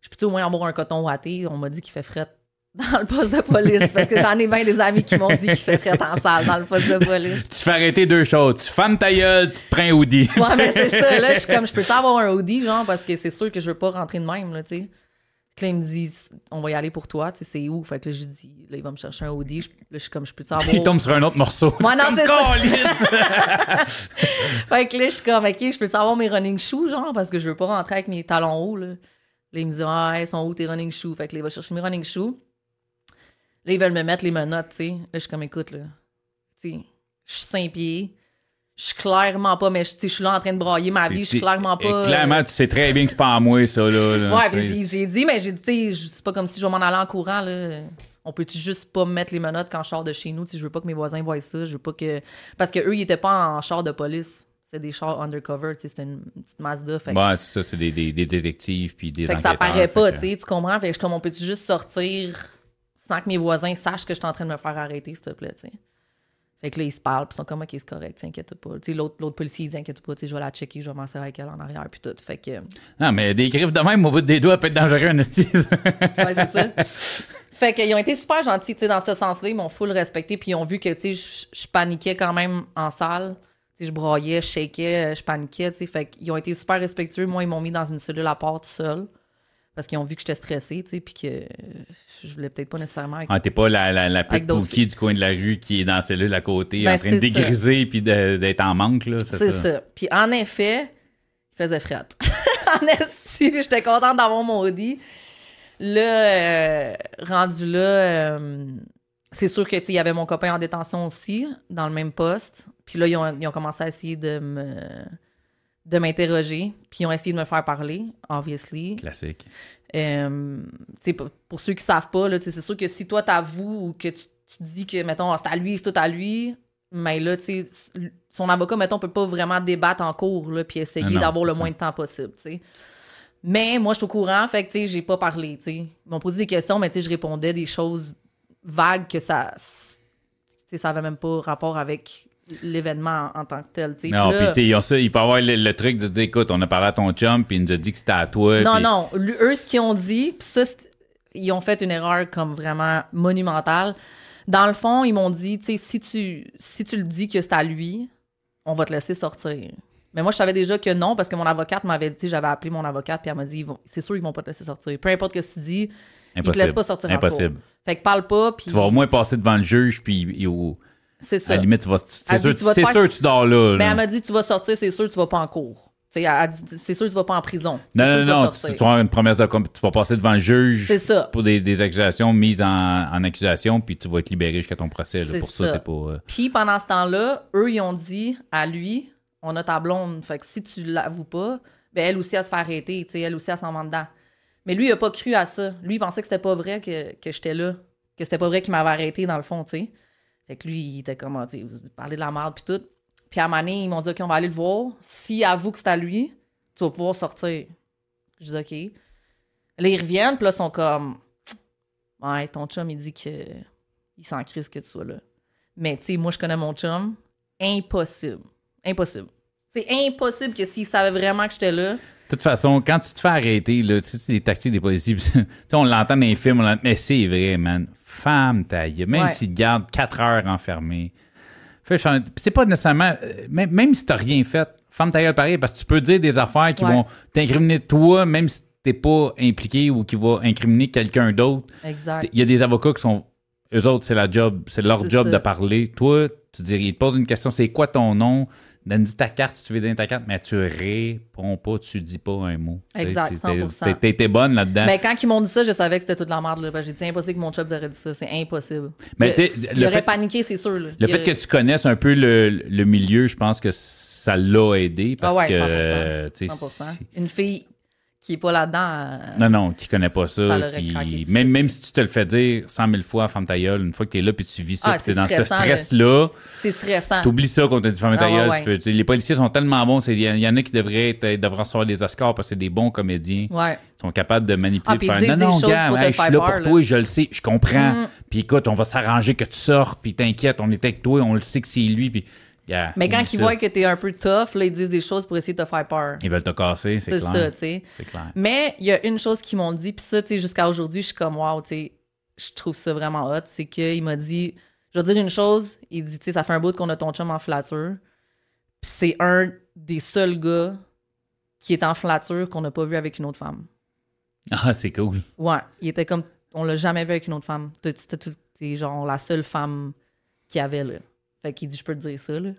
je peux au moins avoir un coton ouaté? On m'a dit qu'il fait fret dans le poste de police, parce que j'en ai bien des amis qui m'ont dit qu'il fait fret en salle dans le poste de police. Tu fais arrêter deux choses. Tu fermes ta gueule, tu te prends un hoodie. Ouais, mais c'est ça. Là, je suis comme, je peux pas avoir un hoodie, genre, parce que c'est sûr que je veux pas rentrer de même, là, tu sais. Puis là, il me dit, on va y aller pour toi, tu sais, c'est où? Fait que là, je dis, là, il va me chercher un hoodie. Je- Là, je suis comme, je peux avoir. Il tombe sur un autre morceau. Ouais, non, c'est ça. Fait que là, je suis comme, OK, je peux savoir mes running shoes, genre, parce que je veux pas rentrer avec mes talons hauts, là. Là, il me dit, ah, ils sont où tes running shoes? Fait que là, il va chercher mes running shoes. Là, ils veulent me mettre les menottes, tu sais. Là, je suis comme, écoute, là, tu sais, je suis 5 pieds. Je suis clairement pas, mais je je suis là en train de brailler ma vie. Je suis clairement pas. Clairement, euh, tu sais très bien que c'est pas à moi, ça, là. là, Ouais, puis j'ai- dit, mais j'ai dit, tu sais, c'est pas comme si je vais m'en aller en courant, là. On peut-tu juste pas me mettre les menottes quand je sors de chez nous? Tu je veux pas que mes voisins voient ça. Je veux pas que. Parce que eux, ils étaient pas en char de police. C'était des chars undercover, tu sais, c'était une petite Mazda. Fait, Ouais, c'est ça, c'est des, des, des détectives puis des fait que ça enquêteurs, paraît pas, tu que- sais, tu comprends? Fait que je suis comme, on peut-tu juste sortir sans que mes voisins sachent que je suis en train de me faire arrêter, s'il te plaît, tu sais? Fait que là, ils se parlent, puis ils sont comme, OK, c'est correct, t'inquiète pas. Tu sais, l'autre, l'autre policier, il dit, inquiète pas, tu sais, je vais la checker, je vais m'en servir avec elle en arrière, puis tout. Fait que. Non, mais des griffes de même au bout des doigts peut être dangereux, un esti. Ouais, c'est ça. Fait qu'ils ont été super gentils, tu sais, dans ce sens-là. Ils m'ont full respecté, puis ils ont vu que, tu sais, je- paniquais quand même en salle. Tu sais, je broyais, je shakais, je paniquais, tu sais. Fait qu'ils ont été super respectueux. Moi, ils m'ont mis dans une cellule à part tout seul. Parce qu'ils ont vu que j'étais stressée, tu sais, puis que euh, je voulais peut-être pas nécessairement être Ah, t'es pas la, la, la Avec du coin de la rue qui est dans la cellule à côté Ben, en train de ça. dégriser puis d'être en manque, là. C'est ça. Puis en effet, il faisait fret. en esti, j'étais contente d'avoir mon hoodie. Là, euh, rendu là, euh, c'est sûr que tu sais, il y avait mon copain en détention aussi, dans le même poste. Puis là, ils ont, ils ont commencé à essayer de me de m'interroger, puis ils ont essayé de me faire parler, obviously. Classique. Euh, pour, pour ceux qui savent pas, c'est sûr que si toi t'avoues ou que tu, tu dis que, mettons, Ah, c'est à lui, c'est tout à lui, mais là, tu son avocat, mettons, peut pas vraiment débattre en cours, là, puis essayer d'avoir le ça. moins de temps possible, tu sais. Mais moi, je suis au courant, fait que, tu sais, j'ai pas parlé, tu sais. Ils m'ont posé des questions, mais tu sais, je répondais des choses vagues que ça... Tu sais, ça avait même pas rapport avec l'événement en, tant que tel. t'sais. Non, Puis tu sais, il peut avoir le, le truc de dire, écoute, on a parlé à ton chum, puis il nous a dit que c'était à toi. Non, non. Eux, ce qu'ils ont dit, pis ça, ils ont fait une erreur comme vraiment monumentale. Dans le fond, ils m'ont dit, tu sais, si tu, si tu le dis que c'est à lui, on va te laisser sortir. Mais moi, je savais déjà que non, parce que mon avocate m'avait dit, j'avais appelé mon avocate, puis elle m'a dit, c'est sûr, ils vont pas te laisser sortir. Peu importe ce que tu dis, ils te Impossible. laissent pas sortir en Impossible. sourd. Fait que parle pas, puis Tu vas au moins passer devant le juge, puis c'est à ça. la limite, tu vas, c'est sûr, tu c'est sûr que tu dors là. Mais là. elle m'a dit, tu vas sortir, c'est sûr, tu vas pas en cours. Tu sais, elle a dit, c'est sûr, tu vas pas en prison. Non, non, non, tu, tu avoir une promesse de tu vas passer devant le juge C'est ça. pour des, des accusations mises en, en accusation, puis tu vas être libéré jusqu'à ton procès. là. C'est Pour ça, ça. t'es pas. euh, Puis pendant ce temps-là, eux, ils ont dit à lui, on a ta blonde. Fait que si tu l'avoues pas, ben elle aussi, elle se fait arrêter. Elle aussi, elle s'en va dedans. Mais lui, il a pas cru à ça. Lui, il pensait que c'était pas vrai que, que j'étais là. Que c'était pas vrai qu'il m'avait arrêté, dans le fond, tu sais. Fait que lui, il était comme, tu sais, vous parlez de la merde, puis tout. Puis à un moment ils m'ont dit, OK, on va aller le voir. S'il avoue que c'est à lui, tu vas pouvoir sortir. Je dis, OK. Là, ils reviennent, puis là, ils sont comme, ouais, ton chum, il dit que il s'en crise que tu sois là. Mais, tu sais, moi, je connais mon chum. Impossible. Impossible. C'est impossible que s'il savait vraiment que j'étais là. De toute façon, quand tu te fais arrêter, là, tu sais, les tactiques des policiers, on l'entend dans les films, on mais c'est vrai, man. Femme ta. Même Ouais. s'ils te gardent 4 heures enfermé. C'est pas nécessairement. euh, Même, même si t'as rien fait, femme ta gueule pareil, parce que tu peux dire des affaires qui Ouais. vont t'incriminer toi, même si t'es pas impliqué ou qui vont incriminer quelqu'un d'autre. Exact. Il y a des avocats qui sont. Eux autres, c'est la job, c'est leur job ça. de parler. Toi, tu dirais, ils te posent une question, c'est quoi ton nom? Donne-dis ta carte si tu veux donner ta carte, mais tu réponds pas, tu dis pas un mot. Exact, Tu sais, t'es- 100%. t'es- bonne là-dedans. Mais quand ils m'ont dit ça, je savais que c'était toute la merde. Là, parce que j'ai dit, c'est impossible que mon chum t'aurait dit ça. C'est impossible. Mais tu sais, il aurait fait- paniqué, c'est sûr. là. Le Il fait que tu connaisses un peu le, le milieu, je pense que ça l'a aidé. Parce Ah ouais, que, 100%. euh, tu sais, 100%. si- Une fille qui est pas là-dedans. euh, Non, non, qui connaît pas ça. Qui- même, même si tu te le fais dire 100 000 fois, ferme ta gueule, une fois que tu es là puis tu vis ça, Ah, c'est dans ce stress-là, C'est stressant. t'oublies ça quand tu dit ferme ta ouais, gueule. ouais. tu tu les policiers sont tellement bons, il y, en- il y en a qui devraient, être, devraient recevoir des Oscars parce que c'est des bons comédiens. Ouais. Ils sont capables de manipuler, Ah, faire non, non, gars, hey, je suis là pour là. toi, je le sais, je comprends. Mm. Puis écoute, on va s'arranger que tu sors, puis t'inquiète, on est avec toi, on le sait que c'est lui, puis. Yeah, Mais quand ils voient que t'es un peu tough, là, ils disent des choses pour essayer de te faire peur. Ils veulent te casser, c'est C'est clair. ça, tu sais. C'est clair. Mais il y a une chose qu'ils m'ont dit, puis ça, tu sais, jusqu'à aujourd'hui, je suis comme, wow, tu sais, je trouve ça vraiment hot. C'est qu'il m'a dit, je vais dire une chose, il dit, tu sais, ça fait un bout qu'on a ton chum en filature. Puis c'est un des seuls gars qui est en filature qu'on n'a pas vu avec une autre femme. Ah, c'est cool. Ouais, il était comme, on l'a jamais vu avec une autre femme. T'es genre la seule femme qu'il y avait, là. Fait qu'il dit, je peux te dire ça, là.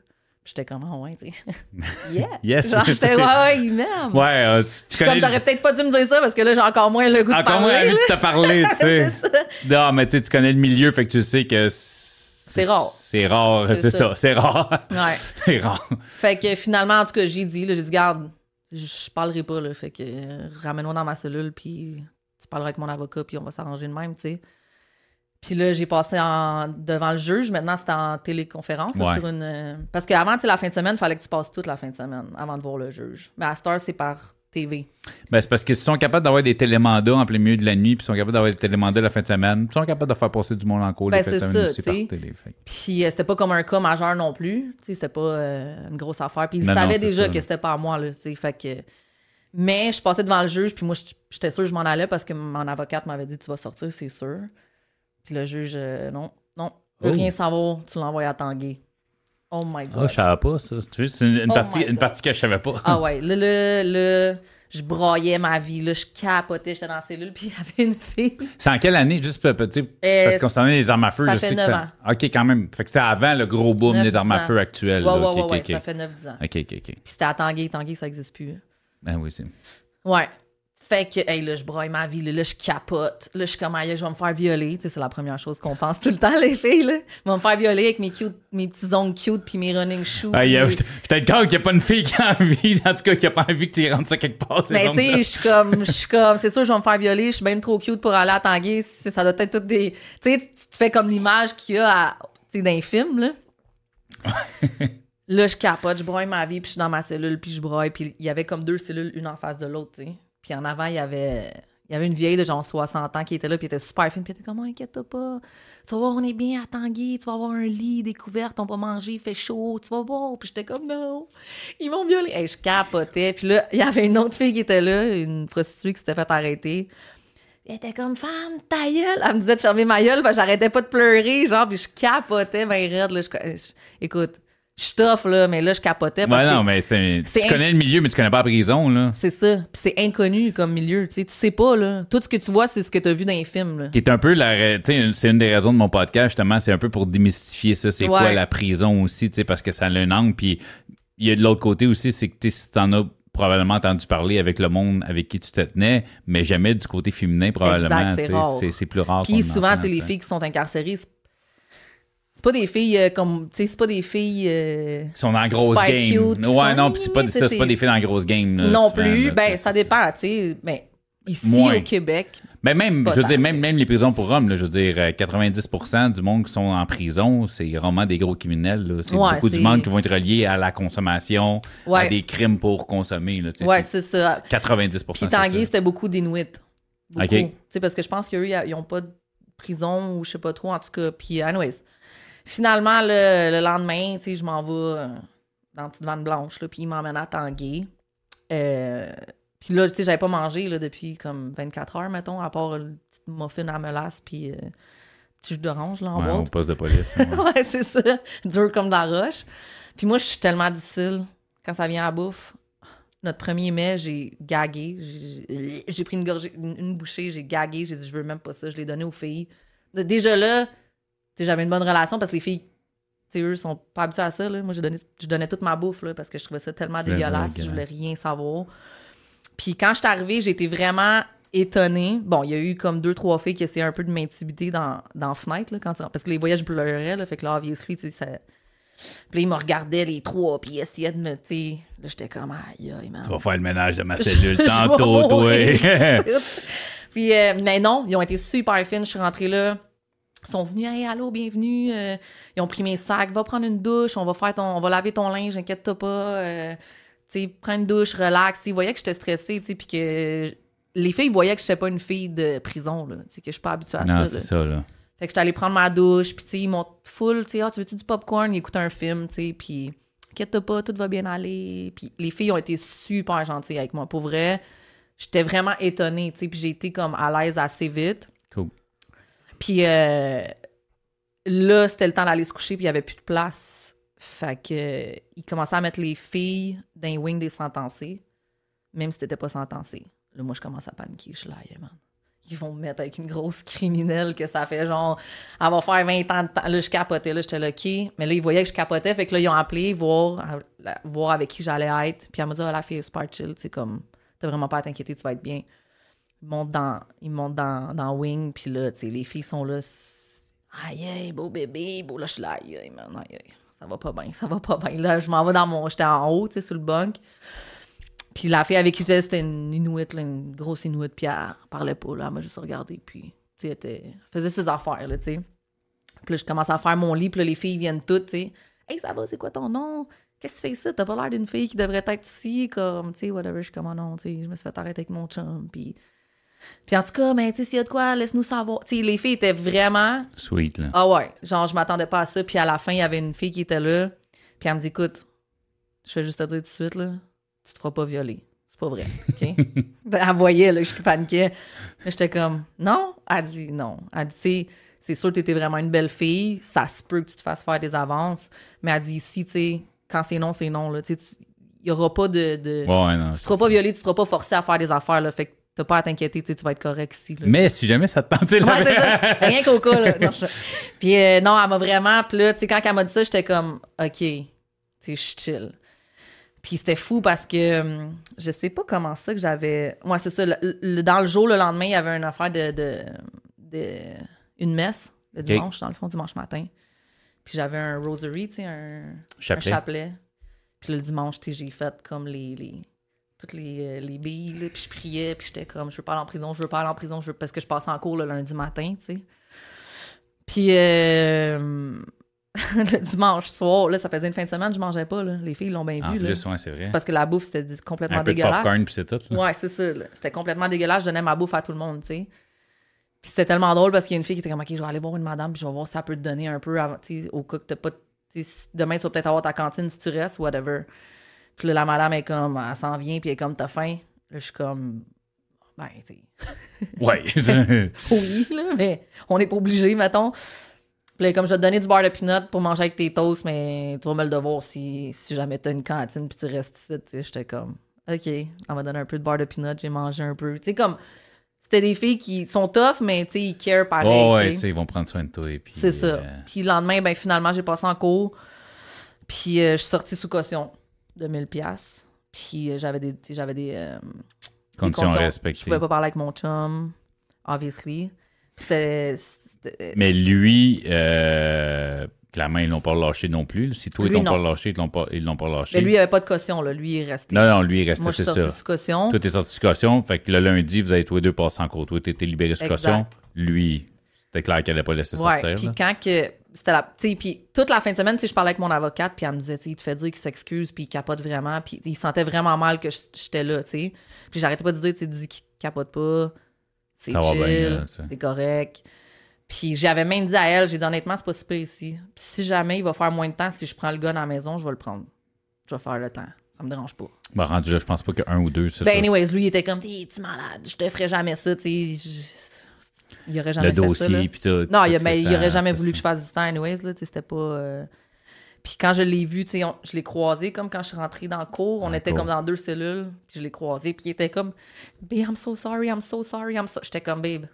Puis j'étais comme, ah ouais, tu sais. yeah! Yes. Genre, j'étais, ouais, ouais, il m'aime. Ouais, euh, tu, tu suis comme, t'aurais peut-être pas dû me dire ça parce que là, j'ai encore moins le goût de Encore moins parler. envie de te parler, tu sais. C'est ça. Non, mais tu sais, tu connais le milieu, fait que tu sais que c'est rare. C'est rare, C'est ça. ça, c'est rare. Ouais. c'est rare. Fait que finalement, en tout cas, j'ai dit, là, j'ai dit, garde, je je parlerai pas, là. Fait que euh, ramène-moi dans ma cellule, puis tu parleras avec mon avocat, puis on va s'arranger de même, tu sais. Puis là, j'ai passé en, devant le juge. Maintenant, c'était en téléconférence. là, sur une, euh, parce qu'avant, tu sais, la fin de semaine, il fallait que tu passes toute la fin de semaine avant de voir le juge. Mais à cette heure, c'est par TV. Ben, c'est parce qu'ils sont capables d'avoir des télémandats en plein milieu de la nuit, puis ils sont capables d'avoir des télémandats la fin de semaine. Ils sont capables de faire passer du monde en cours Ben, de c'est semaine ça, aussi par télé. Puis euh, c'était pas comme un cas majeur non plus. C'était pas euh, une grosse affaire. Puis ils Non, savaient c'est déjà ça. que c'était pas à moi, là. Fait que. Mais je passais devant le juge, puis moi, j'étais sûre que je m'en allais parce que mon avocate m'avait dit Tu vas sortir, c'est sûr. Puis le juge, euh, non, non, je veux Oh. rien savoir, tu l'envoies à Tanguay. Oh my Ah, God. je savais pas ça. C'est une, une Oh partie, une partie que je savais pas. Ah ouais, là, là, là, je broyais ma vie, là, je capotais, j'étais dans la cellule, puis il y avait une fille. C'est en quelle année, juste pour- petit, Euh, parce qu'on s'en est les armes à feu, ça je fait sais que neuf ça. OK, quand même. Fait que c'était avant le gros boom 9, des armes à 10 feu ans. actuelles. Ouais, là. ouais, OK, ouais, OK, ouais, OK. ça fait 9-10 ans. OK, OK, OK. Puis c'était à Tanguay, Tanguay, ça existe plus. Ben oui, c'est. Ouais. Fait que, hey, là, je broye ma vie, là, là, je capote. Là, je suis comme, aïe, je vais me faire violer. Tu sais, c'est la première chose qu'on pense tout le temps, les filles, là. Je vais me faire violer avec mes, cute, mes petits ongles cute puis mes running shoes. Ah, y a- puis- Peut-être qu'il n'y a pas une fille qui a envie, en tout cas, qui a pas envie que tu y rentres ça quelque part. ces Mais tu sais, je suis comme, je suis comme, c'est sûr, je vais me faire violer. Je suis bien trop cute pour aller à Tanguay. Ça doit être toutes des. Tu sais, tu te fais comme l'image qu'il y a à- tu sais, dans les films, là. là, je capote, je broye ma vie, puis je suis dans ma cellule, puis je broye. Puis il y avait comme deux cellules, une en face de l'autre, tu sais. Puis en avant, il y avait, il y avait une vieille de genre 60 ans qui était là, puis était super fine, puis elle était comme, oh, inquiète toi pas. Tu vas voir, on est bien à Tanguy, tu vas avoir un lit découvert, on va manger, il fait chaud, tu vas voir. Puis j'étais comme, non, ils vont violer. Et je capotais. Puis là, il y avait une autre fille qui était là, une prostituée qui s'était fait arrêter. Elle était comme, femme, ta gueule. Elle me disait de fermer ma gueule, j'arrêtais pas de pleurer, genre, puis je capotais, ben raide, là. écoute, je tough, là, mais là, je capotais. Parce ouais, non, mais tu connais le milieu, mais tu connais pas la prison, là. C'est ça. Puis c'est inconnu comme milieu. Tu sais, tu sais pas, là. Tout ce que tu vois, c'est ce que tu as vu dans les films, là. Qui est un peu la. Tu sais, c'est une des raisons de mon podcast, justement, c'est un peu pour démystifier ça. C'est quoi la prison aussi, tu sais, parce que ça a un angle. Puis il y a de l'autre côté aussi, c'est que, si t'en as probablement entendu parler avec le monde avec qui tu te tenais, mais jamais du côté féminin, probablement. C'est plus rare. Puis souvent, tu les filles qui sont incarcérées, c'est pas des filles euh, comme tu sais c'est pas des filles euh, qui sont dans la grosse game. cute, ouais non puis c'est pas ça c'est pas des filles dans la grosse game non plus. ben ça dépend tu sais. Ben ici au Québec ben même je veux dire même même les prisons pour hommes là, je veux dire 90% euh, du monde qui sont en prison c'est vraiment des gros criminels c'est beaucoup du monde qui vont être reliés à la consommation à des crimes pour consommer là, ouais c'est ça. 90% puis Tanguy c'était beaucoup d'Inuits beaucoup. Tu sais parce que je pense qu'eux ils ont pas de prison ou je sais pas trop en tout cas. Puis anyways Finalement, le, lendemain, tu sais, je m'en vais euh, dans une petite vanne blanche, là, puis il m'emmène à Tanguay. Euh, puis là, tu sais, j'avais pas mangé là, depuis comme 24 heures, mettons, à part une petite muffin à melasse, puis euh, petit jus d'orange, là, en ouais, au poste de police. ouais, c'est ça. Dur comme de la roche. Puis moi, je suis tellement difficile quand ça vient à bouffe. Notre premier mai, j'ai gagué. J'ai pris une, gorgée, une, bouchée, j'ai gagué. J'ai dit, je veux même pas ça. Je l'ai donné aux filles. Déjà là, j'avais une bonne relation parce que les filles, eux, sont pas habitués à ça. Là. Moi, je donnais, je donnais toute ma bouffe là, parce que je trouvais ça tellement dégueulasse. Je voulais rien savoir. Puis quand je suis arrivée, été vraiment étonnée. Bon, il y a eu comme deux, trois filles qui essayaient un peu de m'intimider dans, dans la fenêtre, là, quand parce que les voyages pleuraient, là, fait que là, obviously, tu sais, ça... Puis là, ils me regardaient les trois, puis ils essayaient de me, tu là, j'étais comme, aïe, aïe, man. Tu vas faire le ménage de ma cellule tantôt, toi. puis, euh, mais non, ils ont été super fines. Je suis rentrée là. Ils sont venus, hey, allô, bienvenue. Euh, ils ont pris mes sacs, va prendre une douche, on va faire ton, on va laver ton linge, inquiète-toi pas. Euh, tu prends une douche, relax. Ils voyaient que j'étais stressée, tu puis que les filles voyaient que j'étais pas une fille de prison, là, tu que je suis pas habituée à ça. C'est ça, là. Fait que j'étais allée prendre ma douche, puis tu sais, ils m'ont full, tu sais, ah, tu veux-tu du popcorn? Ils écoutent un film, tu sais, puis inquiète-toi pas, tout va bien aller. Puis les filles ont été super gentilles avec moi. Pour vrai, j'étais vraiment étonnée, tu sais, puis j'ai été comme à l'aise assez vite. Puis euh, là, c'était le temps d'aller se coucher, puis il n'y avait plus de place. Fait que euh, il commençait à mettre les filles dans les wings des sentencés, même si t'étais pas sentencé. Là, moi, je commence à paniquer. Je suis là, man. Ils vont me mettre avec une grosse criminelle que ça fait genre. Elle va faire 20 ans de temps. Là, je capotais. Là, j'étais là. Mais là, ils voyaient que je capotais. Fait que là, ils ont appelé, voir, voir avec qui j'allais être. Puis elle m'a dit, oh, la fille est super chill. Tu comme, t'as vraiment pas à t'inquiéter, tu vas être bien ils montent dans, ils montent dans, dans Wing, puis là, tu les filles sont là. Aïe, aïe, beau bébé, beau, là, je suis là, aïe, aïe, man, aïe, aïe, ça va pas bien, ça va pas bien. Là, je m'en vais dans mon. J'étais en haut, tu sais, sur le bunk. Puis la fille avec qui j'étais, c'était une Inuit, là, une grosse Inuit, puis elle parlait pas, là, elle m'a juste regardé, puis, tu sais, elle, faisait ses affaires, là, tu sais. Puis là, je commence à faire mon lit, puis là, les filles viennent toutes, tu sais. Hey, ça va, c'est quoi ton nom? Qu'est-ce que tu fais ici? T'as pas l'air d'une fille qui devrait être ici, comme, tu sais, whatever. Je suis comme, oh non, sais, je me suis fait arrêter avec mon chum, puis puis en tout cas, mais ben, tu sais, s'il y a de quoi, laisse-nous savoir. Tu sais, les filles étaient vraiment. Sweet, là. Ah ouais. Genre, je m'attendais pas à ça. Puis à la fin, il y avait une fille qui était là. Puis elle me dit, écoute, je vais juste te dire tout de suite, là, tu te feras pas violer. C'est pas vrai. OK? Ben, elle voyait, là, je paniquais. J'étais comme, non? Elle dit, non. Elle dit, c'est sûr que tu étais vraiment une belle fille. Ça se peut que tu te fasses faire des avances. Mais elle dit, ici, tu sais, quand c'est non, c'est non, là. Tu il y aura pas de. de... Ouais, non, tu te feras pas violer, tu seras pas forcé à faire des affaires, là. Fait que T'as pas à t'inquiéter, tu vas être correct ici. mais si jamais ça te tentait là. Ouais, c'est ça. Rien qu'au cas, là. Non, Puis euh, non, elle m'a vraiment. Puis là, tu sais, quand elle m'a dit ça, j'étais comme, OK, tu sais, je chill. Puis c'était fou parce que hum, je sais pas comment ça que j'avais. Moi, c'est ça. dans le jour, le lendemain, il y avait une affaire de. de, une messe, le dimanche, dans le fond, dimanche matin. Puis j'avais un rosary, tu sais, un chapelet. un chapelet. Puis le dimanche, tu sais, j'ai fait comme les, les toutes les, euh, les billes, là, puis je priais, puis j'étais comme, je veux pas aller en prison, je veux pas aller en prison, parce que je passais en cours le lundi matin, tu sais. Puis, euh, le dimanche soir, là, ça faisait une fin de semaine, je mangeais pas. Là. Les filles l'ont bien En vu. là. ouais, c'est vrai. Parce que la bouffe, c'était complètement Un peu de dégueulasse. popcorn, puis c'est tout. là. Ouais, c'est ça. C'était complètement dégueulasse. Je donnais ma bouffe à tout le monde, tu sais. Puis c'était tellement drôle parce qu'il y a une fille qui était comme, OK, je vais aller voir une madame, puis je vais voir si ça peut te donner un peu avant, tu sais, au cas que t'as pas. Demain, tu vas peut-être avoir ta cantine si tu restes, whatever. Puis là, la madame est comme, elle s'en vient, puis elle est comme, t'as faim? Là, je suis comme, ben, tu sais. Ouais. oui, là, mais on n'est pas obligé, mettons. Puis là, comme je vais te donner du beurre de peanut pour manger avec tes toasts, mais tu vas me le devoir si, si jamais t'as une cantine puis tu restes ici. Tu sais, j'étais comme, OK, on va donner un peu de beurre de peanut, j'ai mangé un peu. Tu sais, comme, c'était des filles qui sont tough, mais tu sais, ils care pareil. Oh, ouais, ils vont prendre soin de toi. C'est ça. euh, Puis le lendemain, ben finalement, j'ai passé en cours. Puis euh, je suis sortie sous caution de 1000 pièces. Puis euh, j'avais des, j'avais des, euh, des conditions conditions. respectées. Je pouvais pas parler avec mon chum, obviously. C'était, c'était- Mais lui, euh, clairement, ils l'ont pas lâché non plus. Si toi, ils l'ont pas lâché, ils l'ont pas, ils l'ont pas lâché. Mais lui, il avait pas de caution, là. Lui, il est resté. Non, non, lui, il restait, c'est ça. sous caution. Toi, t'es sorti sous caution. Fait que le lundi, vous avez tous les deux passé en cours. Toi, t'étais libéré sous Exact. caution. Lui, c'était clair qu'elle allait pas laisser Ouais, sortir. puis quand que c'était la tu sais puis toute la fin de semaine tu sais je parlais avec mon avocate puis elle me disait tu sais il te fait dire qu'il s'excuse puis il capote vraiment puis il sentait vraiment mal que j'étais là tu sais. Puis j'arrêtais pas de dire tu sais dis qu'il capote pas c'est chill c'est correct. Puis j'avais même dit à elle j'ai dit honnêtement c'est pas si pire ici. Puis si jamais il va faire moins de temps si je prends le gun à la maison je vais le prendre. Je vais faire le temps. Ça me dérange pas. Bah, rendu là, je pense pas qu'un ou deux, c'est ben ça. anyways lui il était comme tu malade? Je te ferais jamais ça tu sais. Je- il aurait jamais le fait dossier, puis tout. Non, il, mais il aurait ça- jamais ça- voulu que je fasse du temps anyways, là, c'était pas... euh, Puis quand je l'ai vu, tu sais, je l'ai croisé comme quand je suis rentrée dans le cours, on était comme dans deux cellules, puis je l'ai croisé, puis il était comme « Babe, I'm so sorry, I'm so sorry, I'm so... » J'étais comme « Babe,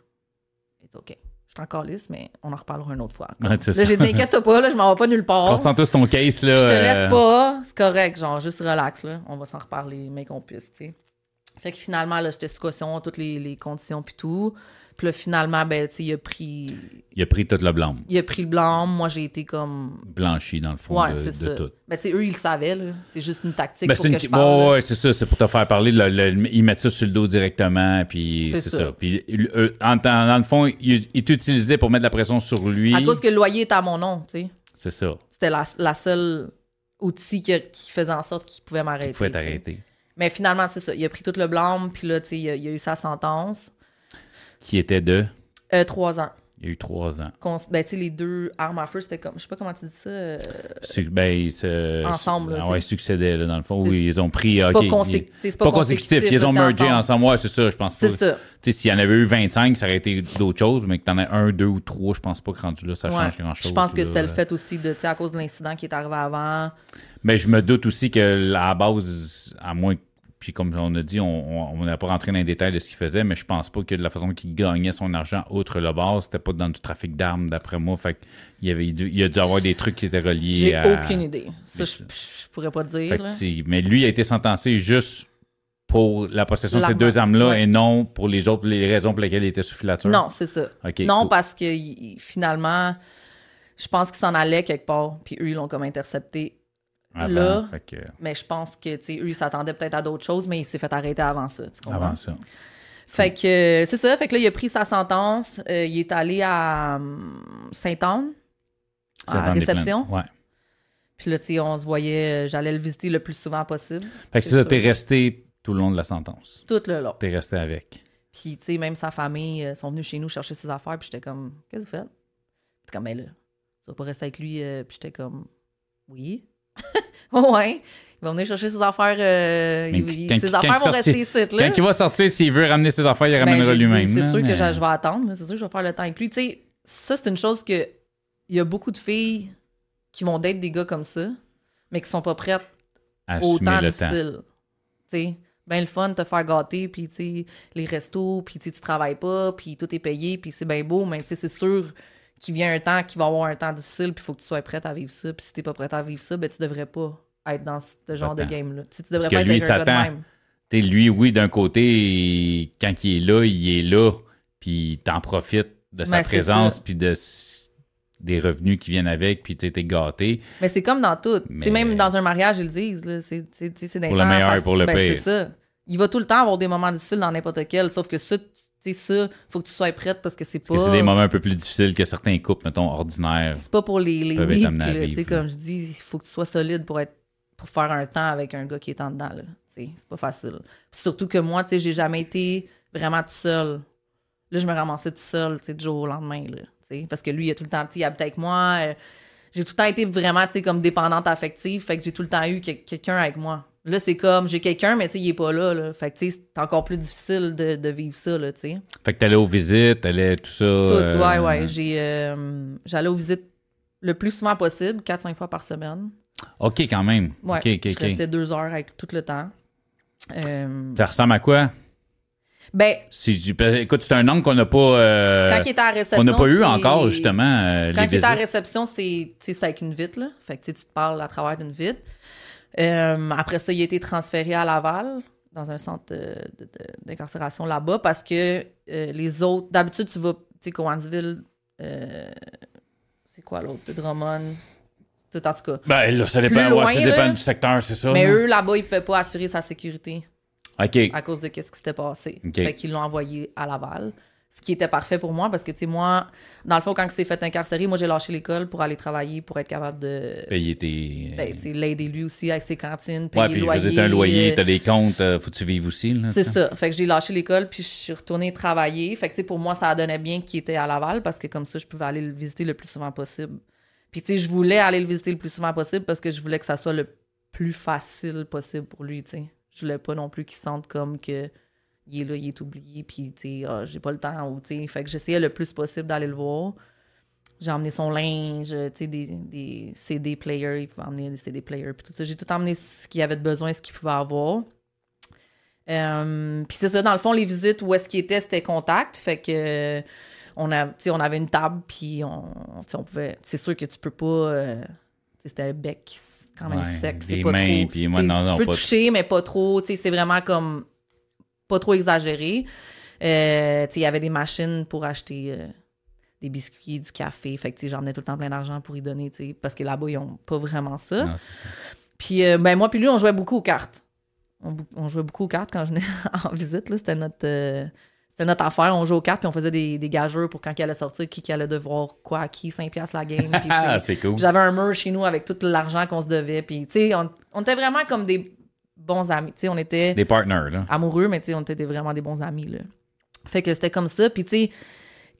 it's OK. Je suis encore lisse, mais on en reparlera une autre fois. Ouais, là, j'ai dit « Inquiète-toi pas, là, je m'en vais pas nulle part. Concentre-toi sur ton case, là. Je te euh, laisse pas, c'est correct, genre juste relax, là. On va s'en reparler, mais qu'on puisse, tu sais. » Fait que finalement, là, j'étais sous caution, toutes les, les conditions puis tout. Puis là, finalement, ben, tu sais, il a pris... Il a pris toute le blanc. Il a pris le blanc. Moi, j'ai été comme. Blanchi, dans le fond, Ouais, de, c'est de ça. tout. Ben, tu sais, eux, ils le savaient, là. C'est juste une tactique Ben, pour que je parle. ouais, c'est ça. C'est pour te faire parler. le- le- ils mettent ça sur le dos directement, puis C'est ça. ça. Puis, en- dans, le fond, ils ils t'utilisaient pour mettre de la pression sur lui. À cause que le loyer est à mon nom, tu sais. C'est ça. C'était la, la seule outil qui faisait en sorte qu'il pouvait m'arrêter. Il pouvait t'arrêter. Mais finalement, c'est ça. Il a pris tout le blanc, puis là, tu sais, il, il a eu sa sentence. Qui était de? Euh, trois ans. Il y a eu trois ans. Qu'on- ben, tu sais, les deux armes à feu, c'était comme. Je sais pas comment tu dis ça. euh, Ben, ils se- Ensemble, là, Ah ouais, sais. succédaient, là, dans le fond. C'est- Oui, ils ont pris. c'est ok, pas, ils- consé- tu sais, c'est pas pas consécutif. Ils là, ont c'est mergé ensemble. ensemble. Ouais, c'est ça. Je pense pas. C'est ça. Tu sais, s'il y en avait eu 25, ça aurait été d'autres choses, mais que t'en as un, deux ou trois, je pense pas que rendu là, ça Ouais. change grand-chose. Je pense que là. c'était le fait aussi de, tu sais, à cause de l'incident qui est arrivé avant. Mais je me doute aussi que à la base, à moins que- puis comme on a dit, on n'a pas rentré dans les détails de ce qu'il faisait, mais je pense pas que de la façon qu'il gagnait son argent, outre le bar, c'était pas dans du trafic d'armes, d'après moi. Fait y avait, il a dû avoir des trucs qui étaient reliés J'ai à... aucune idée. Ça, je, je pourrais pas te dire. là. mais lui a été sentencé juste pour la possession de ces deux armes-là Ouais. et non pour les autres les raisons pour lesquelles il était sous filature. Non, c'est ça. Non, parce que il- finalement, je pense qu'il s'en allait quelque part, puis eux, ils l'ont comme intercepté. Avant, là, que, Mais je pense que, tu sais, eux, ils s'attendaient peut-être à d'autres choses, mais il s'est fait arrêter avant ça. Tu comprends? avant ça. Fait que, c'est ça. Fait que là, il a pris sa sentence. euh, il est allé à hum, Sainte-Anne, Ça à des réception. Ouais. Puis là, tu sais, on se voyait, euh, j'allais le visiter le plus souvent possible. Fait que C'est ça, ça. t'es resté tout le long de la sentence. Tout le long. T'es resté avec. Puis, tu sais, même sa famille euh, sont venus chez nous chercher ses affaires. Puis j'étais comme, qu'est-ce que vous faites? Puis comme, mais là, tu vas pas rester avec lui. euh, puis j'étais comme, oui. ouais. Il va venir chercher ses affaires. euh, il- quand- ses quand affaires vont rester ici, là. Quand il va sortir, s'il veut ramener ses affaires, il Ben, ramènera lui-même. C'est sûr que je je vais attendre. C'est sûr que je vais faire le temps avec lui. Tu sais, ça, c'est une chose que. Il y a beaucoup de filles qui vont d'être des gars comme ça, mais qui sont pas prêtes au temps le difficile. Tu sais, ben le fun de te faire gâter, puis tu sais, les restos, puis tu travailles pas, puis tout est payé, puis c'est bien beau, mais tu sais, c'est sûr qu'il vient un temps qu'il va avoir un temps difficile, puis il faut que tu sois prête à vivre ça. Puis si t'es pas prête à vivre ça, ben tu devrais pas être dans ce genre de game-là. Tu sais, tu Parce devrais que pas être lui, un gars de même. T'sais, lui, oui, d'un côté, quand il est là, il est là, puis t'en profites de sa Ben, présence, puis de des revenus qui viennent avec, puis t'es t'es gâté. Mais c'est comme dans tout. Tu Mais- sais, même dans un mariage, ils le disent. Là, c'est, c'est, tu Pour le meilleur et pour le ben, pire. C'est ça. Il va tout le temps avoir des moments difficiles dans n'importe quel, sauf que ça, tu- Tu sais, ça, faut que tu sois prête parce que c'est pas. C'est des moments un peu plus difficiles que certains couples, mettons, ordinaires. C'est pas pour les, les. Tu sais, comme je dis, il faut que tu sois solide pour être pour faire un temps avec un gars qui est en dedans, là. Tu sais, c'est pas facile. Puis surtout que moi, tu sais, j'ai jamais été vraiment tout seul. Là, je me ramassais tout seul, tu sais, du jour au lendemain, là. Tu sais, parce que lui, il a tout le temps, sais, il habite avec moi. euh, j'ai tout le temps été vraiment, tu sais, comme dépendante affective. Fait que j'ai tout le temps eu que- quelqu'un avec moi. Là, c'est comme, j'ai quelqu'un, mais tu sais, il est pas là, là. Fait que, tu sais, c'est encore plus difficile de, de vivre ça, là, tu sais. Fait que t'allais aux visites, t'allais tout ça. Tout, euh, ouais, ouais. J'ai, euh, j'allais aux visites le plus souvent possible, 4-5 fois par semaine. OK, quand même. Ouais. OK, OK, je restais deux heures avec tout le temps. Euh, Ça ressemble à quoi? ben, Si tu- écoute, c'est un angle qu'on n'a pas. euh, quand il était à la réception. n'a pas eu encore, justement. euh, Quand les il était à la visites. réception, c'est avec une vitre, là. Fait que tu te parles à travers d'une vitre. Euh, après ça, il a été transféré à Laval, dans un centre d'incarcération là-bas, parce que euh, les autres. D'habitude, tu vas, tu sais, Cowansville, euh, c'est quoi l'autre? Drummond? Tout en tout cas. Ben là, ça dépend, ouais, ça dépend là. du secteur, c'est ça. Mais eux, là-bas, ils ne pouvaient pas assurer sa sécurité. OK. à cause de ce qui s'était passé. Ok. Fait qu'ils l'ont envoyé à Laval. Ce qui était parfait pour moi parce que, tu sais, moi, dans le fond, quand il s'est fait incarcérer, moi, j'ai lâché l'école pour aller travailler, pour être capable de. Payer tes. Ben, tu sais, l'aider lui aussi avec ses cantines, payer ouais, puis le loyer. t'as un loyer, t'as des comptes, euh, faut que tu vives aussi. Là, C'est ça. Fait que j'ai lâché l'école, puis je suis retournée travailler. Fait que, tu sais, pour moi, ça donnait bien qu'il était à Laval parce que comme ça, je pouvais aller le visiter le plus souvent possible. Puis, tu sais, je voulais aller le visiter le plus souvent possible parce que je voulais que ça soit le plus facile possible pour lui, tu sais. Je voulais pas non plus qu'il sente comme que il est là, il est oublié, puis, tu sais, ah, j'ai pas le temps, ou, tu sais. Fait que j'essayais le plus possible d'aller le voir. J'ai emmené son linge, tu sais, des, des CD players, il pouvait emmener des CD players, puis tout ça. J'ai tout emmené ce qu'il avait de besoin, ce qu'il pouvait avoir. Euh, puis c'est ça, dans le fond, les visites où est-ce qu'il était, c'était contact. Fait que euh, on, a, on avait une table, puis on, on pouvait. C'est sûr que tu peux pas. euh, c'était un bec quand même Ouais, sec. C'est pas mains, trop. moi, sais, non, tu non, peux pas- toucher, mais pas trop. C'est vraiment comme. Pas trop exagéré. Euh, il y avait des machines pour acheter. euh, des biscuits, du café. Fait que, j'emmenais tout le temps plein d'argent pour y donner, parce que là-bas, ils ont pas vraiment ça. Non. Puis, euh, ben, moi, puis lui, on jouait beaucoup aux cartes. On, jouait beaucoup aux cartes quand je venais en visite. C'était notre, c'était notre affaire. On jouait aux cartes, puis on faisait des, des gageurs pour quand il allait sortir, qui, qui allait devoir quoi à qui, 5$ piastres la game. Ah, c'est cool. J'avais un mur chez nous avec tout l'argent qu'on se devait. Puis, tu sais, on, on était vraiment comme des bons amis. Tu sais, on était Des partners, là. amoureux, mais tu sais, on était vraiment des bons amis, là. Fait que c'était comme ça. Puis, tu sais,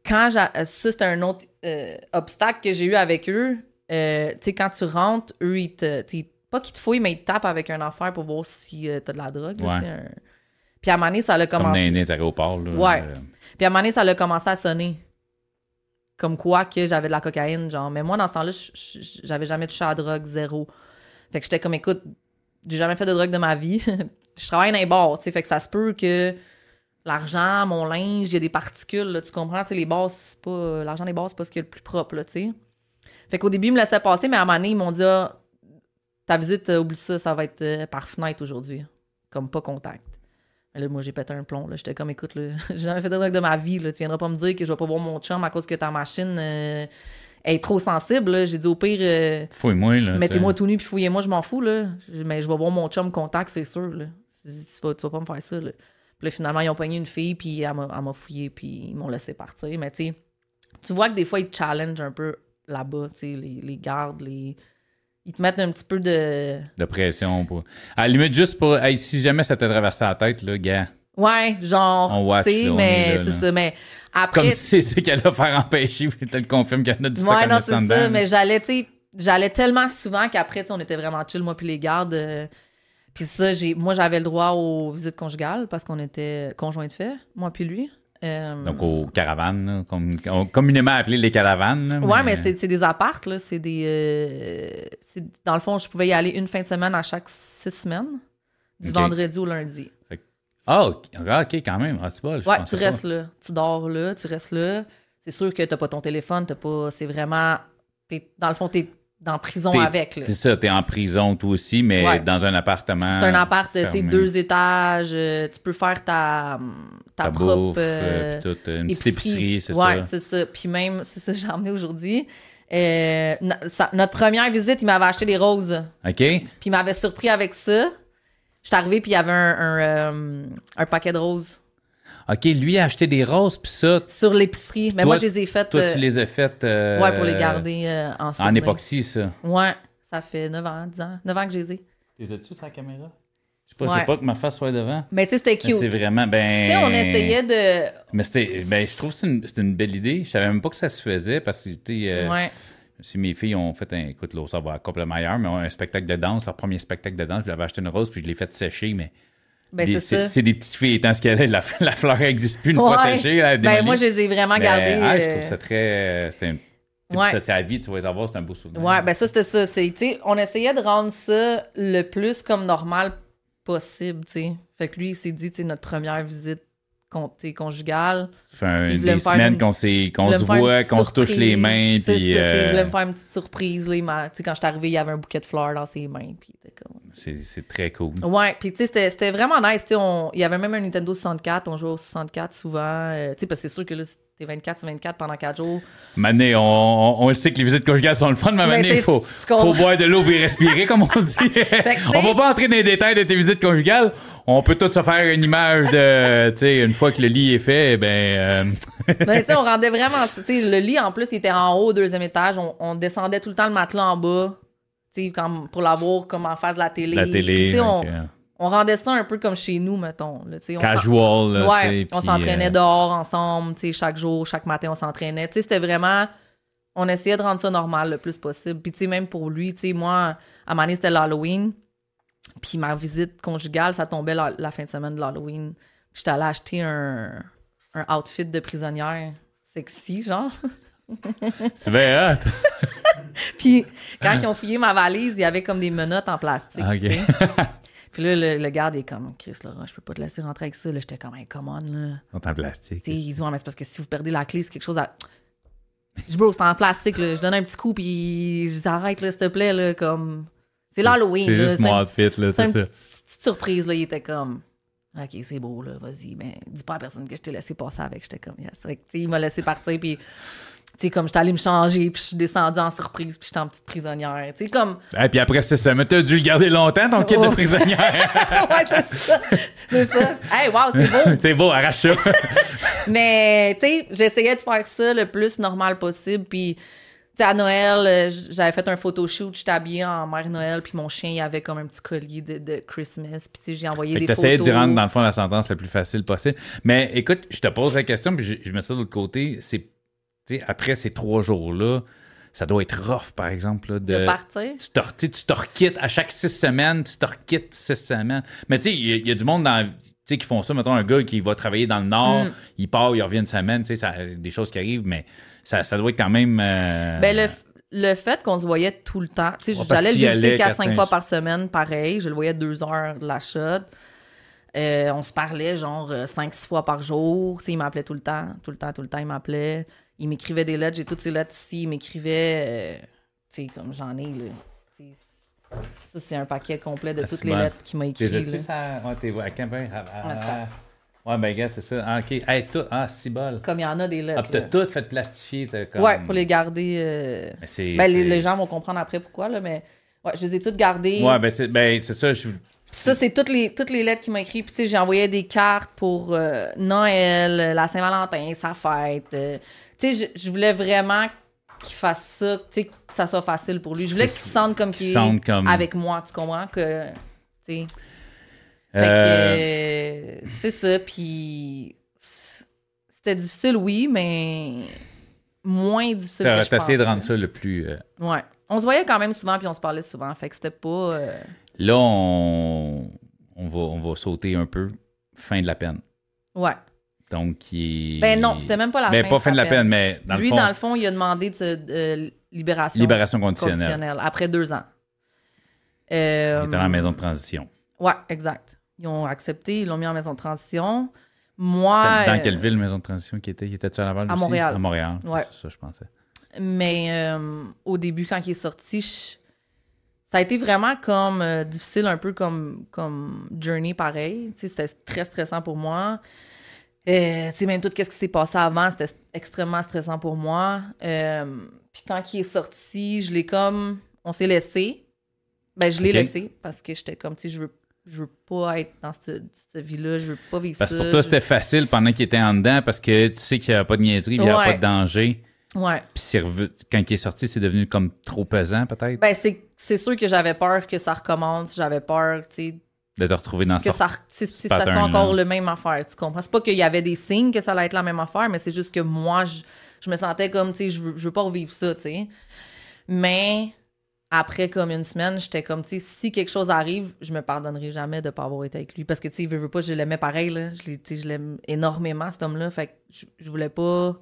quand j'ai... Ça, c'était un autre euh, obstacle que j'ai eu avec eux. Euh, tu sais, quand tu rentres, eux, ils te... Pas qu'ils te fouillent, mais ils te tapent avec un affaire pour voir si euh, t'as de la drogue, là, Ouais. tu sais, un- Puis à un moment donné, ça a Comme dans commencé... aéroports, là. Ouais. Euh, Puis à un moment donné, ça a commencé à sonner. Comme quoi que j'avais de la cocaïne, genre. Mais moi, dans ce temps-là, j'avais jamais touché à la drogue, zéro. Fait que j'étais comme, écoute, j'ai jamais fait de drogue de ma vie. je travaille dans les bars, tu sais. Fait que ça se peut que l'argent, mon linge, il y a des particules, tu comprends? Les bars, c'est pas... L'argent des bars, c'est pas ce qui est le plus propre, là, tu sais. Fait qu'au début, ils me laissaient passer, mais à un moment donné, ils m'ont dit, ah, ta visite, euh, oublie ça, ça va être euh, par fenêtre aujourd'hui. Comme pas contact. Mais là, moi, j'ai pété un plomb. Là. J'étais comme, écoute, j'ai jamais fait de drogue de ma vie. Là. Tu viendras pas me dire que je vais pas voir mon chum à cause que ta machine euh, est trop sensible. J'ai dit, au pire, euh, Fouille-moi, là. mettez-moi tout nu puis fouillez-moi, je m'en fous. Là. Mais je vais voir mon chum contact, c'est sûr. Là. Tu, vas, tu vas pas me faire ça. Là. Puis là, finalement, ils ont pogné une fille, puis elle m'a fouillé, puis ils m'ont laissé partir. Mais tu tu vois que des fois, ils te challenge un peu là-bas, tu sais, les, les gardes, les... Ils te mettent un petit peu de... De pression. Pour... À la limite, juste pour. Hey, si jamais ça t'a traversé la tête, là, gars. Ouais, genre, On watch, là, mais c'est ça. Mais après... Comme si c'est ça qu'elle a faire empêcher, puis tu le confirmes qu'il y en a du stock Ouais, non, c'est ça. Mais j'allais, tu j'allais tellement souvent qu'après, on était vraiment chill, moi puis les gardes. euh, puis ça, j'ai, moi, j'avais le droit aux visites conjugales parce qu'on était conjoints de fait, moi puis lui. Euh, Donc, aux caravanes, là, comme, communément appelées les caravanes. Ouais, mais c'est, des appartes, là. C'est des. euh, dans le fond, je pouvais y aller une fin de semaine à chaque six semaines, du vendredi au lundi. Ah, ok, ah, ok, quand même. Ah, c'est pas. Ouais, tu pas. restes là. Tu dors là, tu restes là. C'est sûr que t'as pas ton téléphone, t'as pas. C'est vraiment. dans le fond, t'es dans prison T'es- avec. C'est ça, t'es en prison toi aussi, mais Ouais. dans un appartement. C'est un appart, tu deux étages. euh, tu peux faire ta, ta, Ta propre bouffe, euh, euh, une petite épicerie, c'est ouais, ça. c'est ça. Puis même, c'est ça que j'ai emmené aujourd'hui. Euh, no- sa- notre première visite, il m'avait acheté des roses. OK? Puis il m'avait surpris avec ça. J'étais arrivée, puis il y avait un, un, euh, un paquet de roses. OK, lui a acheté des roses, puis ça. Sur l'épicerie. Mais moi, je les ai faites. Toi, tu les as faites. Euh, ouais, pour les garder euh, en En époxy, ça. Ouais, ça fait 9 ans, 10 ans. 9 ans que je les ai. Les as-tu sur la caméra? Je sais pas, je sais pas que ma face soit devant. Mais tu sais, c'était cute. C'est vraiment, ben. Tu sais, on essayait de. Mais c'était, ben, je trouve que c'est une, une, belle idée. Je savais même pas que ça se faisait parce que, tu sais. Euh, ouais. Si mes filles ont fait un. Écoute, là, ça va complètement ailleurs, mais ont un spectacle de danse, leur premier spectacle de danse, je leur avais acheté une rose puis je l'ai fait sécher, mais. Ben, c'est des petites filles étant ce qu'elle est, la, la fleur n'existe plus une fois séchée. ben, moi, je les ai vraiment gardées. Ah, je trouve ça très. C'est ouais. ça, c'est à vie, tu vas les avoir, c'est un beau souvenir. Ouais, ben ça, c'était ça. On essayait de rendre ça le plus comme normal possible, tu sais. Fait que lui, il s'est dit, tu sais, notre première visite conjugale. Ça fait des semaines qu'on se voit, qu'on se touche les mains. Puis, ça, il voulait me faire une petite surprise. Là, quand je suis arrivé, il y avait un bouquet de fleurs dans ses mains. C'est très cool. Ouais, puis tu sais, c'était vraiment nice. On... Il y avait même un Nintendo 64. On jouait au 64 souvent. Euh, tu sais, parce que c'est sûr que là, c'était 24 sur 24 pendant 4 jours. Mané, on, on, le sait que les visites conjugales sont le fun, mais Mané, il faut, faut boire de l'eau et respirer, comme on dit. on va pas entrer dans les détails de tes visites conjugales. On peut tous se faire une image de, tu sais, une fois que le lit est fait, ben. Euh... ben, tu sais, on rendait vraiment. Tu sais, le lit, en plus, il était en haut, au deuxième étage. On, on descendait tout le temps le matelas en bas comme pour l'avoir comme en face de la télé. La télé. on, rendait ça un peu comme chez nous, mettons. Là, on Casual. ouais, on s'entraînait euh, dehors ensemble, chaque jour, chaque matin, on s'entraînait. C'était vraiment. On essayait de rendre ça normal le plus possible. Puis, même pour lui, moi, à Mané, c'était l'Halloween. Puis ma visite conjugale, ça tombait la, fin de semaine de l'Halloween. J'étais allée acheter un, un outfit de prisonnière sexy, genre. C'est bien hot! puis quand ils ont fouillé ma valise, il y avait comme des menottes en plastique. puis là, le, garde est comme, Chris, Laurent, je peux pas te laisser rentrer avec ça. Là, j'étais comme, hey, come on, là. En plastique. T'sais, ils ont, mais c'est parce que si vous perdez la clé, c'est quelque chose à. Je bro, c'est en plastique, là. Je donne un petit coup, puis je dis, arrête, s'il te plaît, là, comme. C'est l'Halloween, C'est juste mon outfit, là, c'est ça. Petite surprise, là. Il était comme. OK, c'est beau, là, vas-y, mais dis pas à personne que je t'ai laissé passer avec. J'étais comme, yes. il m'a laissé partir, puis sais, comme j'étais allée me changer, puis je suis descendue en surprise, puis j'étais en petite prisonnière. Tu sais, comme. Et puis après, c'est ça. Mais t'as dû le garder longtemps, ton kit de prisonnière. ouais, c'est ça. C'est ça. Hey, wow, c'est beau. c'est beau, arrache ça. mais, tu sais, j'essayais de faire ça le plus normal possible, puis. sais, à Noël, euh, j'avais fait un photoshoot, j'étais habillée en Mère Noël, puis mon chien, il avait comme un petit collier de, de Christmas, puis j'ai envoyé des photos. d'y rendre, dans le fond, la sentence la plus facile possible. Mais écoute, je te pose la question, puis je, je mets ça de l'autre côté. C'est après ces trois jours-là, ça doit être rough, par exemple. de, partir. Tu te, tu te requittes à chaque six semaines, tu te requittes six semaines. Mais tu sais, il y, a du monde dans, qui font ça. Mettons un gars qui va travailler dans le Nord, mm. il part, il revient une semaine, tu sais, des choses qui arrivent, mais ça, ça doit être quand même. Euh, ben, le, le fait qu'on se voyait tout le temps, tu sais, j'allais le visiter 4-5 fois par semaine, pareil, je le voyais deux heures de la shot. Euh, on se parlait genre 5-6 euh, fois par jour. il m'appelait tout le temps, tout le temps, tout le temps, il m'appelait il m'écrivait des lettres, j'ai toutes ces lettres ici, il m'écrivait, euh, tu sais, comme j'en ai, là. Ça, c'est un paquet complet de ah, toutes les lettres qu'il m'a écrites. Tu ça? Ouais, t'es à quel Ouais, ben, gars, c'est ça. Ah, OK. Hey, tout. Ah, si bol. Comme il y en a des lettres. Ah, t'as tout fait plastifier. Comme... Ouais, pour les garder. Euh... Ben, les, les, gens vont comprendre après pourquoi, là, mais ouais, je les ai toutes gardées. Ouais, ben, c'est ben, ça. Je... Ça, c'est toutes les, toutes les lettres qu'il m'a écrites. Puis, tu sais, j'ai envoyé des cartes pour euh, Noël, la Saint-Valentin, sa fête. Euh, tu sais, je, voulais vraiment qu'il fasse ça, tu sais, que ça soit facile pour lui. Je voulais qu'il se sente comme qu'il est comme... avec moi, tu comprends? Que, tu sais. Fait que, euh. c'est ça, puis c'était difficile, oui, mais moins difficile que je essayé de rendre ça le plus... Euh, ouais. On se voyait quand même souvent, puis on se parlait souvent, fait que c'était pas... Euh, Là, on... On, va, on va sauter un peu. Fin de la peine. Ouais. Donc, il Ben non, c'était même pas la ben, fin. pas fin de la peine, mais dans Lui, le fond. dans le fond, il a demandé de, euh, libération. Libération conditionnelle. après deux ans. Euh, il était dans la maison de transition. Ouais, exact. Ils ont accepté, ils l'ont mis en maison de transition. Moi. Dans, quelle ville, maison de transition qui était? Il était à Laval À Montréal. À Montréal. Ouais. C'est ça, je pensais. Mais euh, au début, quand il est sorti, ça a été vraiment comme euh, difficile, un peu comme, comme journey pareil. C'était très stressant pour moi. Euh, tu sais, même tout ce qui s'est passé avant, c'était extrêmement stressant pour moi. Euh, puis quand il est sorti, je l'ai comme. On s'est laissé. Ben, je l'ai laissé parce que j'étais comme, tu sais, je veux, je veux pas être dans cette, vie-là, je veux pas vivre Parce ça. que pour toi, c'était facile pendant qu'il était en dedans parce que tu sais qu'il n'y avait pas de niaiserie, il n'y avait Ouais. pas de danger. Ouais. Puis quand il est sorti, c'est devenu comme trop pesant, peut-être, Ben, c'est c'est sûr que j'avais peur que ça recommence, j'avais peur, tu sais, de te retrouver dans que ça. si ça soit encore le même affaire, tu comprends? C'est pas qu'il y avait des signes que ça allait être la même affaire, mais c'est juste que moi, je, je me sentais comme, tu sais, je veux, je veux pas revivre ça, tu sais. Mais après comme une semaine, j'étais comme, tu sais, si quelque chose arrive, je me pardonnerai jamais de pas avoir été avec lui. Parce que, tu sais, veux, veux pas, je l'aimais pareil, là. Je, je l'aime énormément, cet homme-là. Fait que je, je voulais pas...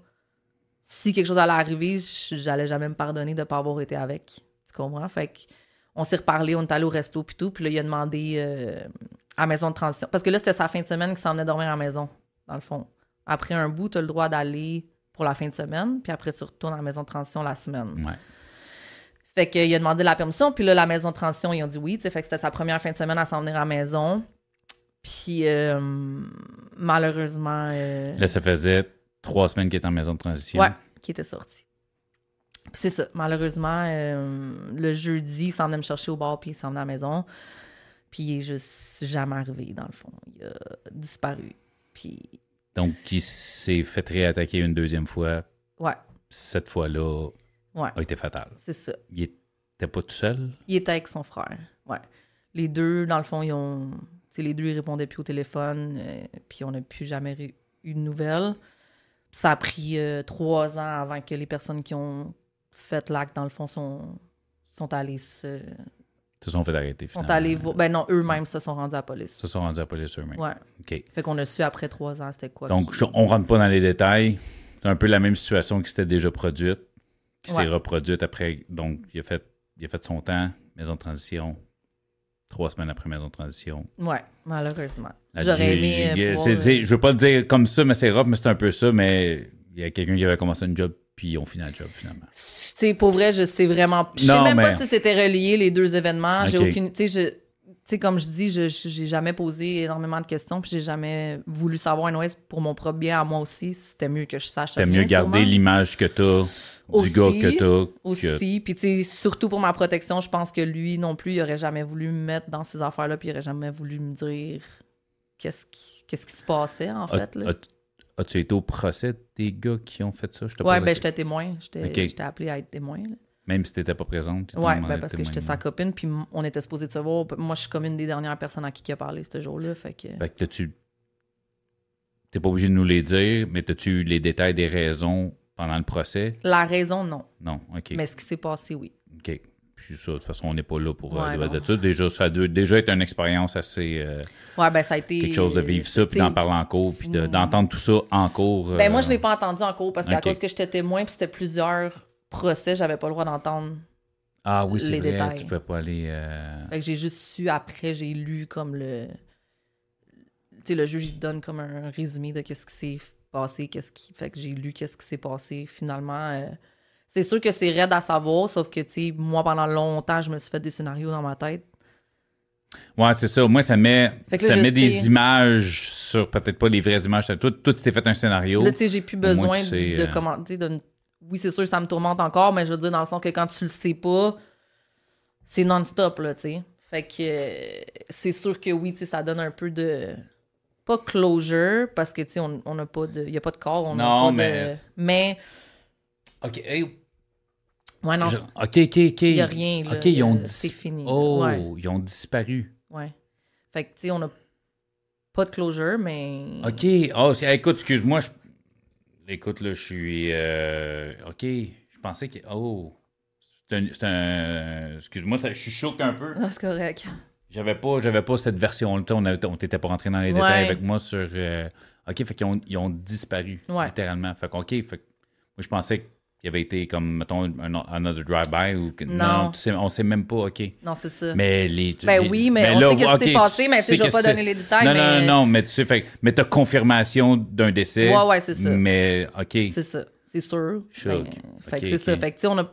Si quelque chose allait arriver, j'allais jamais me pardonner de pas avoir été avec. Tu comprends? Fait que on s'est reparlé, on est allé au resto puis tout. Puis là, il a demandé euh, à la maison de transition. Parce que là, c'était sa fin de semaine qu'il s'en venait dormir à la maison, dans le fond. Après un bout, tu as le droit d'aller pour la fin de semaine, puis après, tu retournes à la maison de transition la semaine. Ouais. Fait qu'il a demandé la permission, puis là, la maison de transition, ils ont dit oui. Fait que c'était sa première fin de semaine à s'en venir à la maison. Puis euh, malheureusement. euh, Là, ça faisait trois semaines qu'il était en maison de transition. Ouais, qui était sorti. C'est ça. Malheureusement, euh, le jeudi, il s'en venait me chercher au bar, puis il s'en venait à la maison. Puis il est juste jamais arrivé, dans le fond. Il a disparu. Puis, Donc, il s'est fait réattaquer une deuxième fois. ouais, Cette fois-là ouais, a été fatale. c'est ça. Il était pas tout seul? Il était avec son frère. Ouais. Les deux, dans le fond, ils ont. les deux, ils répondaient plus au téléphone, euh, puis on n'a plus jamais eu de nouvelles. Ça a pris euh, trois ans avant que les personnes qui ont fait l'acte, dans le fond, sont, sont allées se. Ils se sont fait arrêter. sont finalement. allés vo- Ben non, eux-mêmes se sont rendus à la police. Ils se sont rendus à la police eux-mêmes. Ouais. OK. Fait qu'on a su après trois ans, c'était quoi. Donc, on rentre pas dans les détails. C'est un peu la même situation qui s'était déjà produite, qui s'est Ouais. reproduite après. Donc, il a, fait, il a fait son temps, maison de transition. Trois semaines après maison de transition. Ouais, malheureusement. J'aurais aimé. euh, Je veux pas le dire comme ça, mais c'est rough, mais c'est un peu ça. Mais il y a quelqu'un qui avait commencé un job, puis ils ont fini le job finalement. Tu sais, pour vrai, je sais vraiment. Je sais Non, même pas si c'était relié, les deux événements. J'ai aucune. Tu sais, comme je dis, je j'ai jamais posé énormément de questions, puis j'ai jamais voulu savoir, anyways, pour mon propre bien à moi aussi, c'était mieux que je sache. Rien, mieux garder l'image que t'as, du Aussi, gars que t'as. que- Aussi, puis tu sais, surtout pour ma protection, je pense que lui non plus, il aurait jamais voulu me mettre dans ces affaires-là, puis il aurait jamais voulu me dire qu'est-ce qui, qu'est-ce qui se passait, en fait. Là. As- As-tu été au procès des gars qui ont fait ça? Je Ouais, ben j'étais témoin. J'étais appelée à être témoin. là. Même si t'étais pas présente. demandé ben parce que j'étais sa copine, puis on était supposé de se voir. Moi, je suis comme une des dernières personnes à qui il a parlé ce jour-là. Fait que. Fait que tu T'es pas obligé de nous les dire, mais as-tu eu les détails des raisons pendant le procès? La raison, non. Non, OK. Mais ce qui s'est passé, oui. OK. Puis ça, de toute façon, on n'est pas là pour euh, Ouais, non. de ça. Déjà, ça doit déjà être une expérience assez... euh, Ouais, ben ça a été. quelque chose de vivre ça, puis d'en parler en cours, puis de- Mm. d'entendre tout ça en cours. Ben euh, moi, je l'ai pas entendu en cours parce qu'à ok. cause que j'étais témoin, puis c'était plusieurs procès, j'avais pas le droit d'entendre. Ah oui, c'est vrai, détails. tu peux pas aller... euh, Fait que j'ai juste su après, j'ai lu comme le. Tu sais, le juge, il donne comme un résumé de qu'est-ce qui s'est passé, qu'est-ce qui. Fait que j'ai lu qu'est-ce qui s'est passé. Finalement, euh, c'est sûr que c'est raide à savoir, sauf que, tu sais, moi, pendant longtemps, je me suis fait des scénarios dans ma tête. Ouais, c'est ça. Moi, ça met, là, ça met des images sur peut-être pas les vraies images. Tout, tout tu t'es fait un scénario. Là, tu sais, j'ai plus moins, besoin tu sais, de euh, comment. de... Oui, c'est sûr, ça me tourmente encore, mais je veux dire, dans le sens que quand tu le sais pas, c'est non-stop, là, tu sais. Fait que euh, c'est sûr que oui, tu sais, ça donne un peu de. Pas closure, parce que, tu sais, on n'a pas de. Il n'y a pas de corps, on n'a pas mais- de. Mais. OK. hey, Ouais, non, je- OK, OK, OK. il n'y a rien, là. OK, ils ont Euh, C'est dis- fini. là. Oh, Ouais, ils ont disparu. ouais. Fait que, tu sais, on n'a pas de closure, mais. OK. Oh, écoute, excuse-moi. je- Écoute, là, je suis... euh, OK. Je pensais que... Oh. C'est un... un- Excuse-moi, ça- je suis choqué un peu. Ah, c'est correct. J'avais pas, j'avais pas cette version-là. On avait- on t'était pas rentré dans les Ouais. détails avec moi sur... euh, OK, fait qu'ils ont, ils ont disparu, Ouais. littéralement. Fait que, OK, fait que moi, je pensais qu'il avait été comme, mettons, un, another drive-by ou... que- Non. tu sais, on sait même pas, OK. Non, c'est ça. Mais les... Ben oui, mais on là, sait qu'est-ce qui s'est passé, mais tu sais, je vais pas donner les détails, Non, mais- non, non, mais tu sais, fait, mais t'as confirmation d'un décès. Ouais, ouais, c'est ça. Mais, OK. C'est ça, c'est sûr. Choc. Ben, fait que c'est ça. Fait que, tu sais, on n'a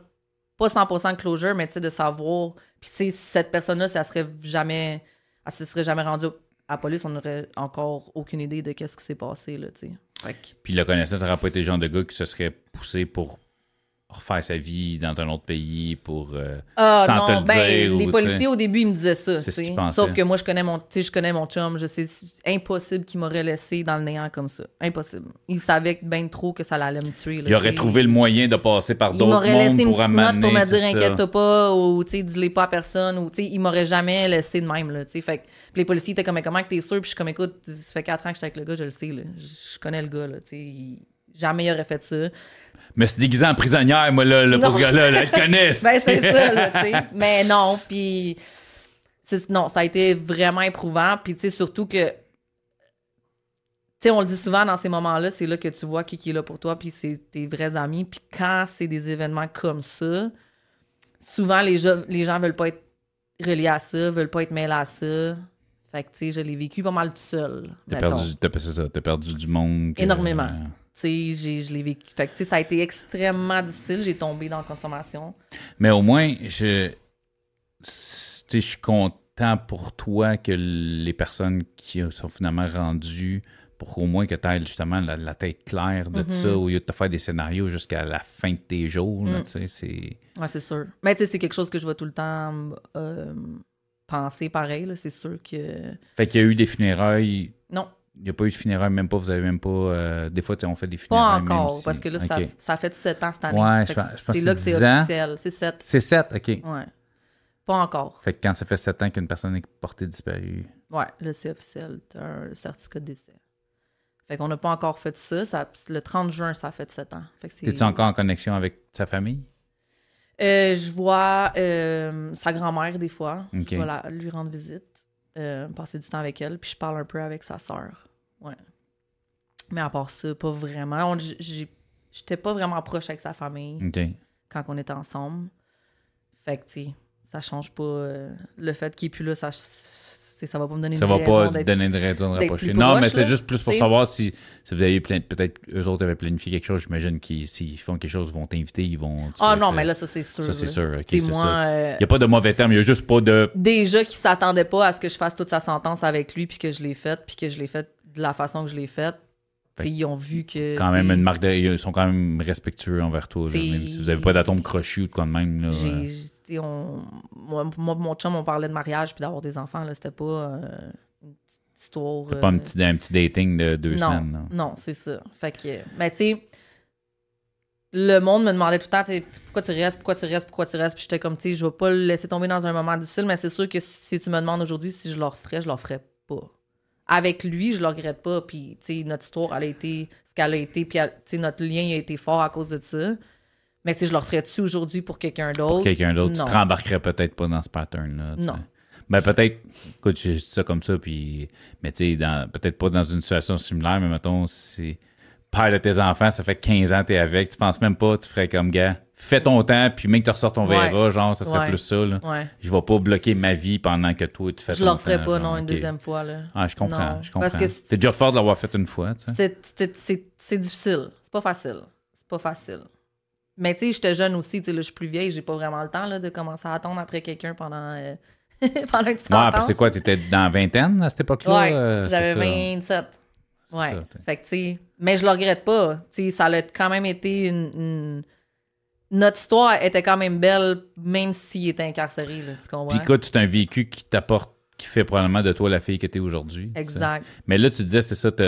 pas 100% de closure, mais tu sais, de savoir. Puis, tu sais, cette personne-là, ça serait jamais. Elle se serait jamais rendue à la police, on n'aurait encore aucune idée de qu'est-ce qui s'est passé, là, tu sais. Fait que, Puis le connaissant, ça n'aurait pas été le genre de gars qui se serait poussé pour refaire sa vie dans un autre pays pour euh, Ah sans te non, le ben, dire. les ou, policiers au début ils me disaient ça. C'est ce qu'ils. Sauf que moi je connais mon, tu sais, je connais mon chum, je sais impossible qu'il m'aurait laissé dans le néant comme ça, impossible. Il savait bien trop que ça allait me tuer. là, Il aurait trouvé le moyen de passer par Il d'autres m'aurait mondes laissé une pour petite note pour me dire inquiète-toi pas ou tu sais dis-les pas à personne ou tu sais il m'aurait jamais laissé de même là, tu sais. Fait que les policiers étaient comme comment que t'es sûr? Puis je suis comme écoute ça fait 4 ans que j'étais avec le gars, je le sais là, je connais le gars là, tu sais. il- Jamais il aurait fait ça. Mais se déguisant en prisonnière, moi, là, là, pour ce gars-là, là, je connais. Ben, c'est ça, là, tu sais. Mais non, puis... Non, ça a été vraiment éprouvant. Puis, tu sais, surtout que... Tu sais, on le dit souvent dans ces moments-là, c'est là que tu vois qui, qui est là pour toi, puis c'est tes vrais amis. Puis quand c'est des événements comme ça, souvent, les gens, les gens veulent pas être reliés à ça, veulent pas être mêlés à ça. Fait que, tu sais, je l'ai vécu pas mal tout seul. T'as perdu, ça, t'as perdu du monde. que- Énormément. Tu sais, je l'ai vécu. Fait que, ça a été extrêmement difficile. J'ai tombé dans la consommation. Mais au moins, je, je suis content pour toi que les personnes qui sont finalement rendues, pour au moins que tu aies justement la, la tête claire de Mm-hmm. ça, au lieu de te faire des scénarios jusqu'à la fin de tes jours. Mm. tu sais, c'est... Ouais, c'est sûr. Mais tu sais, c'est quelque chose que je vais tout le temps euh, penser pareil. C'est sûr que. Fait qu'il y a eu des funérailles. Non, Il n'y a pas eu de funérailles, même pas, vous avez même pas. euh, des fois, on fait des pas funérailles. même encore, si- parce que là, ça, fait 7 ans cette année. Ouais, je pense- je pense c'est que là que c'est c'est 10 ans. officiel. C'est 7. C'est 7, OK. Ouais. Pas encore. Fait que quand ça fait 7 ans qu'une personne est portée disparue. Ouais, là, c'est officiel. T'as un certificat de décès. Fait qu'on n'a pas encore fait ça. ça. Le 30 juin, ça fait 7 ans. Fait que c'est- T'es-tu encore en connexion avec sa famille? Euh, je vois euh, sa grand-mère des fois. Je vais la- lui rendre visite, euh, passer du temps avec elle, puis je parle un peu avec sa sœur. Ouais. Mais à part ça, pas vraiment. J'étais pas vraiment proche avec sa famille quand on était ensemble. Fait que, tu sais, ça change pas. euh, le fait qu'il est plus là, ça, c'est- ça va pas me donner Ça une va raison pas donner de raison de d'être rapprocher. Non, proche, mais c'était juste plus pour savoir si, si vous avez plein, peut-être eux autres avaient planifié quelque chose. J'imagine qu'ils s'ils font quelque chose, ils vont t'inviter, ils vont. Ah non, être- mais là, ça, c'est sûr. Ça, c'est sûr. C'est sais, moi, ça. euh, Il n'y a pas de mauvais terme, il y a juste pas de. déjà qui s'attendait pas à ce que je fasse toute sa sentence avec lui, puis que je l'ai faite, puis que je l'ai faite de la façon que je l'ai faite. Fait sais, Ils ont vu que. Quand même sais, une marque de. Ils sont quand même respectueux envers toi. là, T'sais, même si vous n'avez pas d'atome crochu ou de quoi de même. Là, On, moi, moi, mon chum, on parlait de mariage puis d'avoir des enfants. C'était pas euh, une petite histoire. C'est pas un euh, petit, un petit dating de deux non, semaines. Non? non, c'est ça. Fait que, mais tu sais, le monde me demandait tout le temps, pourquoi tu restes, pourquoi tu restes, pourquoi tu restes? Puis j'étais comme, tu sais, je vais pas le laisser tomber dans un moment difficile, mais c'est sûr que si tu me demandes aujourd'hui si je le referais, je le referais pas. Avec lui, je le regrette pas. Puis, tu sais, notre histoire, elle a été ce qu'elle a été. Puis, tu sais, notre lien a été fort à cause de ça. Mais, tu sais, je le referais-tu aujourd'hui pour quelqu'un d'autre? Pour quelqu'un d'autre, tu te rembarquerais peut-être pas dans ce pattern-là. Non. Ben peut-être, écoute, je dis ça comme ça, puis, mais tu sais, dans- peut-être pas dans une situation similaire, mais mettons, si père de tes enfants, ça fait 15 ans que t'es avec, tu penses même pas, tu ferais comme gars, fais ton temps, puis même que tu ressors ton Ouais. verra, genre, ça serait Ouais. plus ça, là. Ouais. Je vais pas bloquer ma vie pendant que toi, tu fais Je ton le referais temps, pas, genre, non, une deuxième fois, là. Ah, je comprends, Non, je comprends. parce que T'es déjà fort de l'avoir fait une fois, tu sais. C'est difficile. C'est pas facile. C'est pas facile. Mais tu sais, j'étais jeune aussi, tu sais, là, je suis plus vieille, j'ai pas vraiment le temps là, de commencer à attendre après quelqu'un pendant, euh, pendant une Ouais, parce que c'est quoi, t'étais dans la vingtaine à cette époque-là? Ouais, euh, j'avais c'est ça. 27. Ouais. ça, fait que, tu sais, mais je le regrette pas. Tu sais, ça a quand même été une, une- Notre histoire était quand même belle, même s'il était incarcéré, là, tu comprends? Puis écoute, c'est un vécu qui t'apporte, qui fait probablement de toi la fille que t'es aujourd'hui. exact. Mais là, tu disais, c'est ça, t'as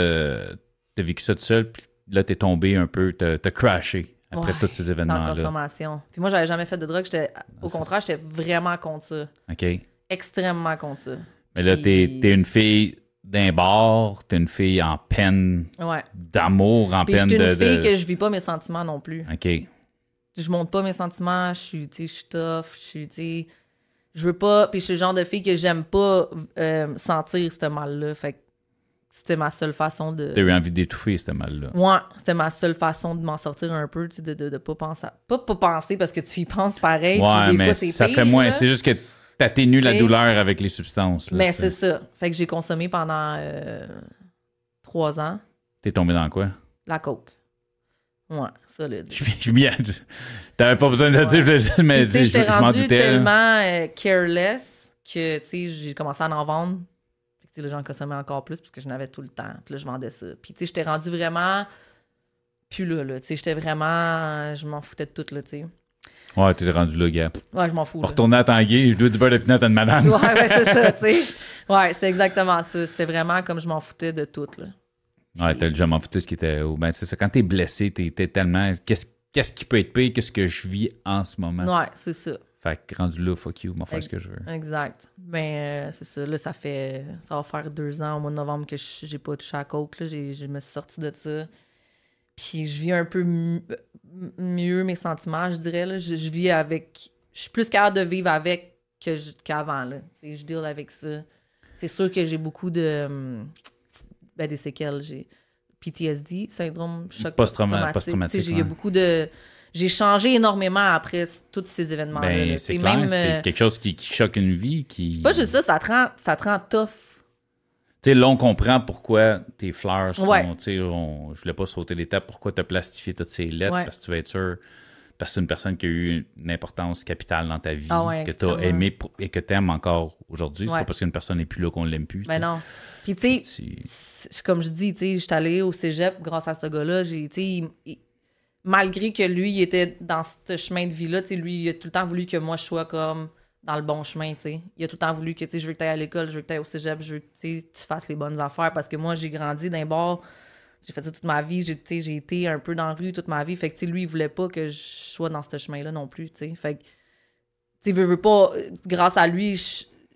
as vécu ça tout seul, puis là, t'es tombé un peu, t'as crashé après Ouais, tous ces événements-là. consommation. Puis moi, j'avais jamais fait de drogue. J'étais, au contraire, j'étais vraiment contre ça. OK? Extrêmement contre ça. Mais là, Puis- t'es es une fille d'un bar, t'es une fille en peine Ouais. d'amour, en Puis peine je suis de... une fille de- que je vis pas mes sentiments non plus. OK. Je montre pas mes sentiments, je suis, tu sais, je suis tough, je suis, tu sais, je veux pas, puis je suis le genre de fille que j'aime pas euh, sentir ce mal-là. Fait que c'était ma seule façon de... T'as eu envie d'étouffer, ce mal-là. Ouais, c'était ma seule façon de m'en sortir un peu, de, de, de pas penser à... Pas pas penser parce que tu y penses pareil, Ouais, des mais fois ça pire, fait moins... C'est juste que t'atténues la douleur avec les substances. là, Mais c'est ça. Fait que j'ai consommé pendant euh, trois ans T'es tombé dans quoi? la coke. Ouais, solide. Je suis- bien... T'avais pas besoin de le dire, je mais Puis, je, je j'étais m'en rendu doutais. tellement euh, careless que, tu sais, j'ai commencé à en vendre. Sais, là, j'en consommais encore plus parce que je n'avais tout le temps. Puis là, je vendais ça. Puis, tu sais, j'étais rendu vraiment plus là, là. Tu sais, j'étais vraiment. Je m'en foutais de tout, là, tu sais. Ouais, t'es rendu là, gars. Ouais, je m'en fous. Retourner à Tanguay, je dois du beurre de pinot à une madame. Ouais, ouais, c'est ça, tu sais. Ouais, c'est exactement ça. C'était vraiment comme je m'en foutais de tout, là. Ouais, t'as déjà m'en foutu ce qui était. Ben, c'est ça. Quand t'es blessé, t'es t'es tellement. Qu'est-ce qu'est-ce qui peut être pire que ce que je vis en ce moment? Ouais, c'est ça. Fait que rendu là, fuck you, m'en faire ce que je veux. Exact. Ben, euh, c'est ça. Là, ça fait. Ça va faire deux ans au mois de novembre que je- j'ai pas touché à coke. Là. Je me suis sortie de ça. Puis je vis un peu mieux mes sentiments, je dirais. Là. Je, je vis avec. Je suis plus capable de vivre avec qu'avant. je deal avec ça. C'est sûr que j'ai beaucoup de. hum, Ben, des séquelles. J'ai PTSD, syndrome choc Post-trauma- post-traumatique. sais, j'ai- Il y a beaucoup de. J'ai changé énormément après tous ces événements-là. Ben, c'est même, c'est euh, quelque chose qui, qui choque une vie. qui pas juste ça, ça te rend, ça te rend tough. Tu sais, là, on comprend pourquoi tes fleurs sont. Ouais. Tu sais, on- je voulais pas sauter l'étape, pourquoi tu as plastifié toutes ces lettres, Ouais. parce que tu vas être sûr. Parce que c'est une personne qui a eu une importance capitale dans ta vie, Ah ouais, que tu as aimé pour- et que tu aimes encore aujourd'hui. C'est pas parce qu'une personne n'est plus là qu'on l'aime plus. tu Ben non. Puis tu sais, comme je dis, tu sais, je suis allée au cégep grâce à ce gars-là. J'ai, tu sais, malgré que lui, il était dans ce chemin de vie-là, lui, il a tout le temps voulu que moi, je sois comme dans le bon chemin, tu sais. Il a tout le temps voulu que, tu je veux que tu ailles à l'école, je veux que au cégep, je veux que, tu fasses les bonnes affaires parce que moi, j'ai grandi d'un bord. J'ai fait ça toute ma vie. J'ai, été un peu dans la rue toute ma vie. Fait que, lui, il voulait pas que je sois dans ce chemin-là non plus, tu. Fait que, tu veux, pas, grâce à lui,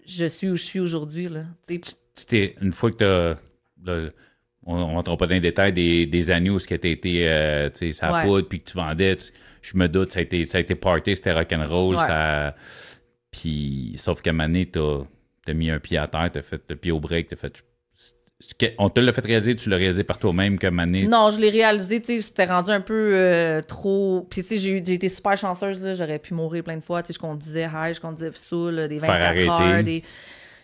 je, suis où je suis aujourd'hui, là. Tu t'es- une fois que tu as. On ne rentrera pas dans les détails des, des années où ce qui a été euh, tu sais, ça Ouais. poudre puis que tu vendais. tu- je me doute, ça a été, ça a été party, c'était rock'n'roll. Ouais. Ça, puis, sauf qu'à donné, tu as, mis un pied à terre, tu as fait le pied au break, tu fait. que- On te l'a fait réaliser, tu l'as réalisé par toi-même moment donné. Non, je l'ai réalisé, tu sais, c'était rendu un peu euh, trop. Puis, tu sais, j'ai été super chanceuse, là, j'aurais pu mourir plein de fois, tu sais, je conduisais high, je conduisais saoul, des 24 arrêter. heures, des.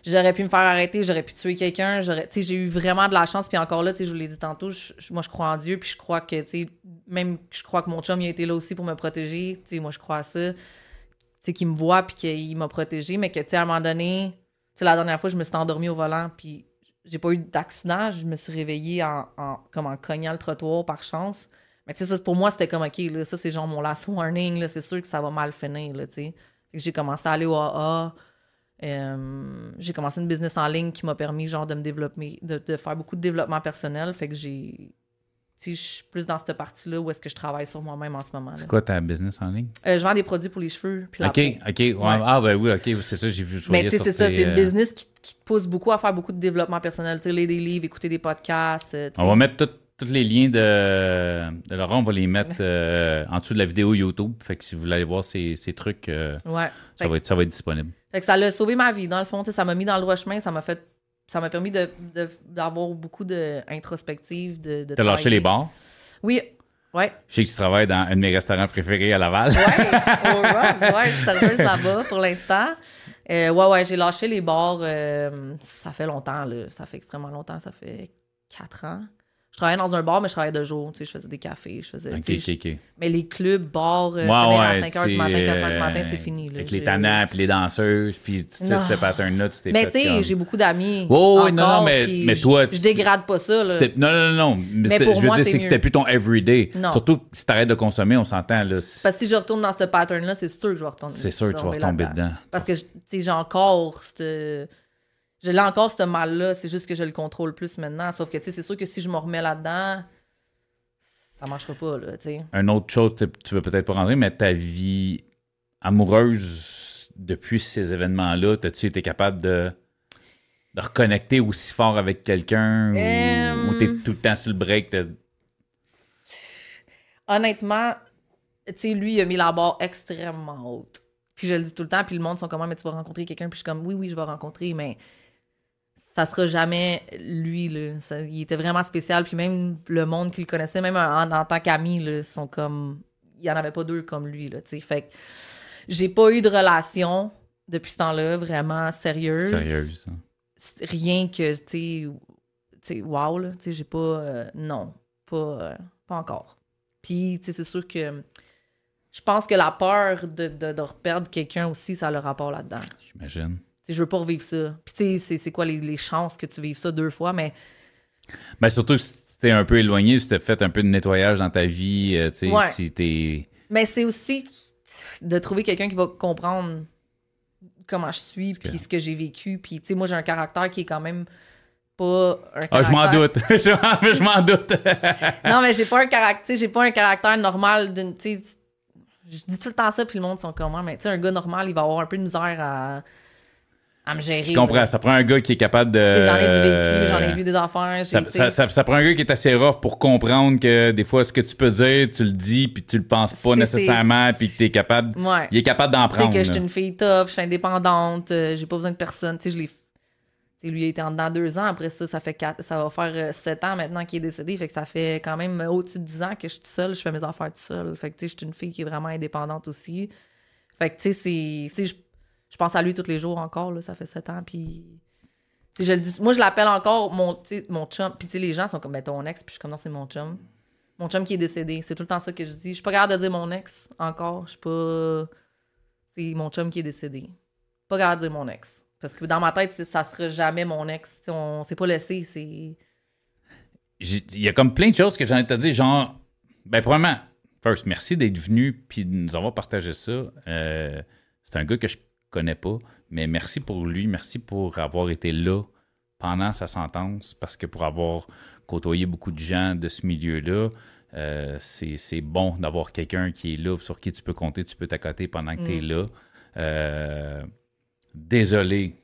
J'aurais pu me faire arrêter, j'aurais pu tuer quelqu'un, j'aurais, j'ai eu vraiment de la chance, puis encore là, je vous l'ai dit tantôt, moi, je crois en Dieu, puis je crois que, tu même, je crois que mon chum, il a été là aussi pour me protéger, moi, je crois à ça, tu qu'il me voit, puis qu'il m'a protégé, mais que, tu à un moment donné, tu la dernière fois, je me suis endormie au volant, puis j'ai pas eu d'accident, je me suis réveillée en, cognant le trottoir par chance. Mais tu sais, pour moi, c'était comme, OK, là, ça, c'est genre mon last warning, là, c'est sûr que ça va mal finir, tu sais. J'ai commencé à aller au AA. Euh, j'ai commencé une business en ligne qui m'a permis, genre, de me développer, de, de faire beaucoup de développement personnel. Fait que j'ai... Je suis plus dans cette partie-là où est-ce que je travaille sur moi-même en ce moment. C'est quoi ta business en ligne? Euh, je vends des produits pour les cheveux puis la Ok, peau. ok. ouais, Ah, ben oui, ok, c'est ça, j'ai vu. je Mais tu sais, c'est ça, c'est une euh, business qui, qui te pousse beaucoup à faire beaucoup de développement personnel. Tu sais, lire des livres, écouter des podcasts. On va mettre tout- tous les liens de, de Laurent, on va les mettre euh, en dessous de la vidéo YouTube. Fait que si vous voulez aller voir ces, ces trucs, euh, Ouais. ça, va être, ça va être disponible. Fait que ça l'a sauvé ma vie, dans le fond. Ça m'a mis dans le droit chemin. Ça m'a fait. Ça m'a permis de- de- d'avoir beaucoup d'introspective. De, de T'as lâché les bars? Oui. Ouais. Je sais que tu travailles dans un de mes restaurants préférés à Laval. Ouais. Au ouais. Je suis serveuse là-bas pour l'instant. Euh, ouais, ouais. J'ai lâché les bars. euh, ça fait longtemps, là. Ça fait extrêmement longtemps. Ça fait quatre ans. Je travaillais dans un bar, mais je travaillais de jour. Tu sais, je faisais des cafés. Je faisais. ok, tu sais, ok, ok. Mais les clubs, bars, euh, Ouais, finir à ouais, 5 h du matin, sais, 4 h du matin, euh, c'est fini. là. Avec les tannants puis les danseuses, puis tu sais, ce pattern-là, tu t'es Mais tu sais, comme- j'ai beaucoup d'amis. Oh, oui, non, non, mais- mais je- toi, Je dégrade pas ça, là. Non, non, non, non. Mais, pour je veux moi, dire, c'est que c'était plus ton everyday. Non. Surtout si t'arrêtes de consommer, on s'entend, là. Parce que si je retourne dans ce pattern-là, c'est sûr que je vais retourner. C'est sûr que tu vas tomber retomber dedans. Parce que, tu sais, j'ai encore cette... Je l'ai encore, ce mal-là. C'est juste que je le contrôle plus maintenant. Sauf que, tu sais, c'est sûr que si je me remets là-dedans, ça marchera pas, là, tu sais. Un autre chose, tu- veux peut-être pas rentrer, mais ta vie amoureuse depuis ces événements-là, as-tu été capable de, de reconnecter aussi fort avec quelqu'un Euh, ou, t'es tout le temps sur le break? Honnêtement, tu sais, lui, il a mis la barre extrêmement haute. Puis je le dis tout le temps, puis le monde sont comme, Ah, mais tu vas rencontrer quelqu'un, puis je suis comme, oui, oui, je vais rencontrer, mais ça sera jamais lui, là. Ça- il était vraiment spécial, puis même le monde qui le connaissait, même en, en tant qu'ami, là, sont comme, il y en avait pas deux comme lui, là. Fait que j'ai pas eu de relation depuis ce temps-là, vraiment sérieuse. Sérieuse. hein. Rien que, tu sais, tu sais, wow, là, tu sais, j'ai pas, euh, non, pas, euh, pas encore. Puis, tu sais, c'est sûr que je pense que la peur de, de, de reperdre quelqu'un aussi, ça a le rapport là-dedans. J'imagine. Tu sais, je veux pas revivre ça. Puis, tu sais, c'est- quoi les, les chances que tu vives ça deux fois, mais Ben surtout que t'es un peu éloigné, si t'as fait un peu de nettoyage dans ta vie, euh, tu sais, Ouais. si t'es. Mais c'est aussi de trouver quelqu'un qui va comprendre comment je suis, que- puis ce que j'ai vécu. Puis, tu sais, moi, j'ai un caractère qui est quand même pas un Ah, je m'en caractère- doute. je m'en- je m'en doute. Non, mais j'ai pas un caractère, j'ai pas un caractère normal d'une, tu sais, je dis tout le temps ça, puis le monde sont comment, mais tu sais, un gars normal, il va avoir un peu de misère à, à me gérer. Je comprends. Ça prend un gars qui est capable de. J'en ai du vécu, j'en ai vu des affaires. j'ai- Ça, ça- ça- ça prend un gars qui est assez rough pour comprendre que des fois, ce que tu peux dire, tu le dis, puis tu le penses pas nécessairement, puis que t'es capable. Ouais. Il est capable d'en Tu sais prendre. que je suis une fille tough, je suis indépendante, euh, j'ai pas besoin de personne. Tu sais, je l'ai. lui, il été en dedans deux ans. Après ça, ça fait quatre, ça va faire euh, sept ans maintenant qu'il est décédé. Fait que ça fait quand même au-dessus de dix ans que je suis seule, je fais mes affaires toute seule. Fait que, tu sais, je suis une fille qui est vraiment indépendante aussi. Fait que, tu sais, c'est. Je, pense à lui tous les jours encore, là. Ça fait sept ans, puis. je dis, moi, je l'appelle encore mon, mon chum. Puis, les gens sont comme, ben, ton ex, puis je suis comme, non, c'est mon chum. Mon chum qui est décédé. C'est tout le temps ça que je dis. Je suis pas capable de dire mon ex encore. Je suis pas. C'est mon chum qui est décédé. Pas capable de dire mon ex. Parce que dans ma tête, ça sera jamais mon ex. Tu sais, on s'est pas laissé. C'est. Il y a comme plein de choses que j'ai envie de te dire, genre, ben, premièrement, first, merci d'être venu puis de nous avoir partagé ça. Euh, c'est un gars que je connais pas, mais merci pour lui, merci pour avoir été là pendant sa sentence, parce que pour avoir côtoyé beaucoup de gens de ce milieu-là, euh, c'est bon d'avoir quelqu'un qui est là, sur qui tu peux compter, tu peux t'accoter pendant que tu es là. Euh, désolé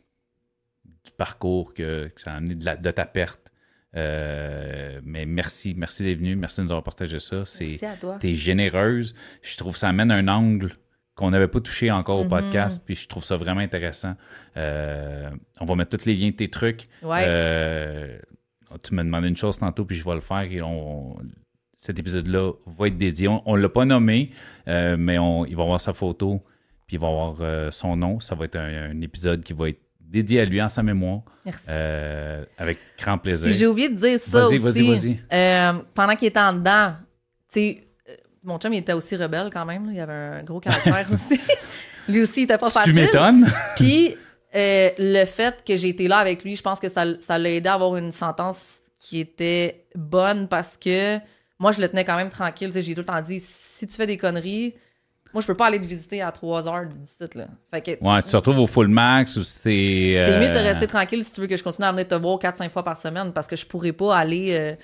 du parcours que, que ça a amené de, la- de ta perte. Euh, mais merci, merci d'être venu, merci de nous avoir partagé ça. C'est, Merci à toi. t'es généreuse. Je trouve que ça amène un angle qu'on n'avait pas touché encore au Mhm. podcast, puis je trouve ça vraiment intéressant. Euh, on va mettre tous les liens de tes trucs. Ouais. Euh, tu m'as demandé une chose tantôt, puis je vais le faire. Et on, cet épisode-là va être dédié. On ne l'a pas nommé, euh, mais on, il va avoir sa photo, puis il va avoir son nom. Ça va être un, un épisode qui va être dédié à lui en sa mémoire, Merci. avec grand plaisir. J'ai oublié de dire ça Vas-y, aussi. vas-y, vas-y. Pendant qu'il était en dedans, tu sais, mon chum, il était aussi rebelle quand même. là. Il avait un gros caractère aussi. Lui aussi, il était pas Tu facile. m'étonnes? Puis euh, le fait que j'ai été là avec lui, je pense que ça, ça l'a aidé à avoir une sentence qui était bonne parce que moi, je le tenais quand même tranquille. Tu J'ai tout le temps dit, si tu fais des conneries, moi, je peux pas aller te visiter à 3 heures du site. Là. Fait que Ouais, tu te retrouves au full max ou c'est. T'es mieux de euh, rester tranquille si tu veux que je continue à venir te voir 4-5 fois par semaine parce que je pourrais pas aller euh,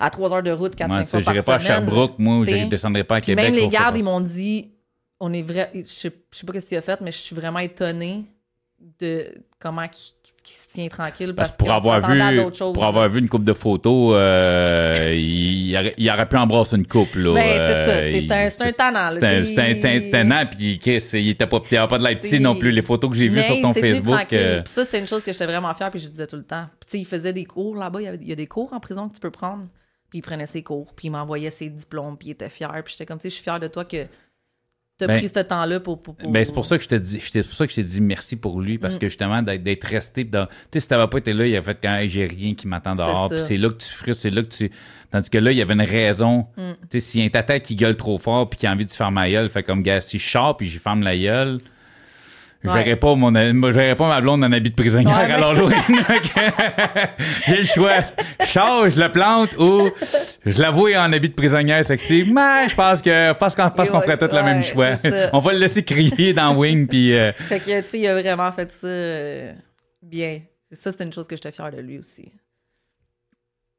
à 3 heures de route 4-5 Ouais, tu sais, fois par j'irai pas à semaine. Sherbrooke, moi, je descendrai pas à Québec. même les gardes, ils m'ont dit on est vrai. Je sais, je sais pas ce qu'il a fait, mais je suis vraiment étonnée de comment il se tient tranquille Parce parce, que pour avoir vu, choses. pour avoir vu une coupe de photos, euh, il, aurait, il aurait pu embrasser une coupe là. Ben, c'est ça. euh, C'est un, c'est un tannant. là, C'était un, tannant, puis il était pas, il avait pas de l'air petit C'est- non plus. Les photos que j'ai vues sur ton Facebook. euh, Puis ça, c'était une chose que j'étais vraiment fière, puis je disais tout le temps. Puis il faisait des cours là-bas. Il y, avait- il y a des cours en prison que tu peux prendre. Puis il prenait ses cours, puis il m'envoyait ses diplômes, puis il était fier. Puis j'étais comme, tu sais, je suis fière de toi que t'as Ben, pris ce temps-là pour. pour, pour- Ben, c'est pour ça que je te dis, c'est pour ça que je t'ai dit merci pour lui, Mm. parce que justement, d'être, resté. dans- Tu sais, si t'avais pas été là, il a fait quand Hey, j'ai rien qui m'attend dehors. Puis c'est là que tu frustres, c'est là que tu. Tandis que là, il y avait une raison. Mm. Tu sais, s'il y a un tata qui gueule trop fort puis qui a envie de se faire ma gueule, fait comme gars, si je sors puis je ferme la gueule. Je Ouais. verrais pas mon je verrais pas ma blonde en habit de prisonnière Ouais, à l'Halloween. J'ai le choix. Je la plante ou je la vois en habit de prisonnière sexy. Mais je pense que pense qu'on pense qu'on ferait ouais, tout le même ouais, choix. c'est. On va le laisser crier dans Wing puis euh, Fait que, tu sais, il a vraiment fait ça euh, bien. Ça, c'était une chose que j'étais fière de lui aussi.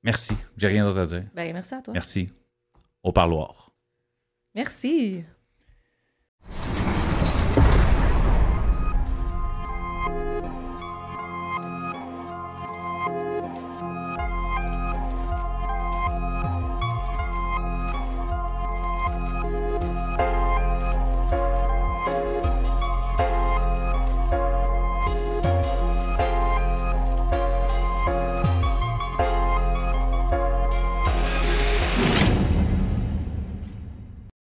Merci. J'ai rien d'autre à dire. Ben, merci à toi. Merci. Au parloir. Merci.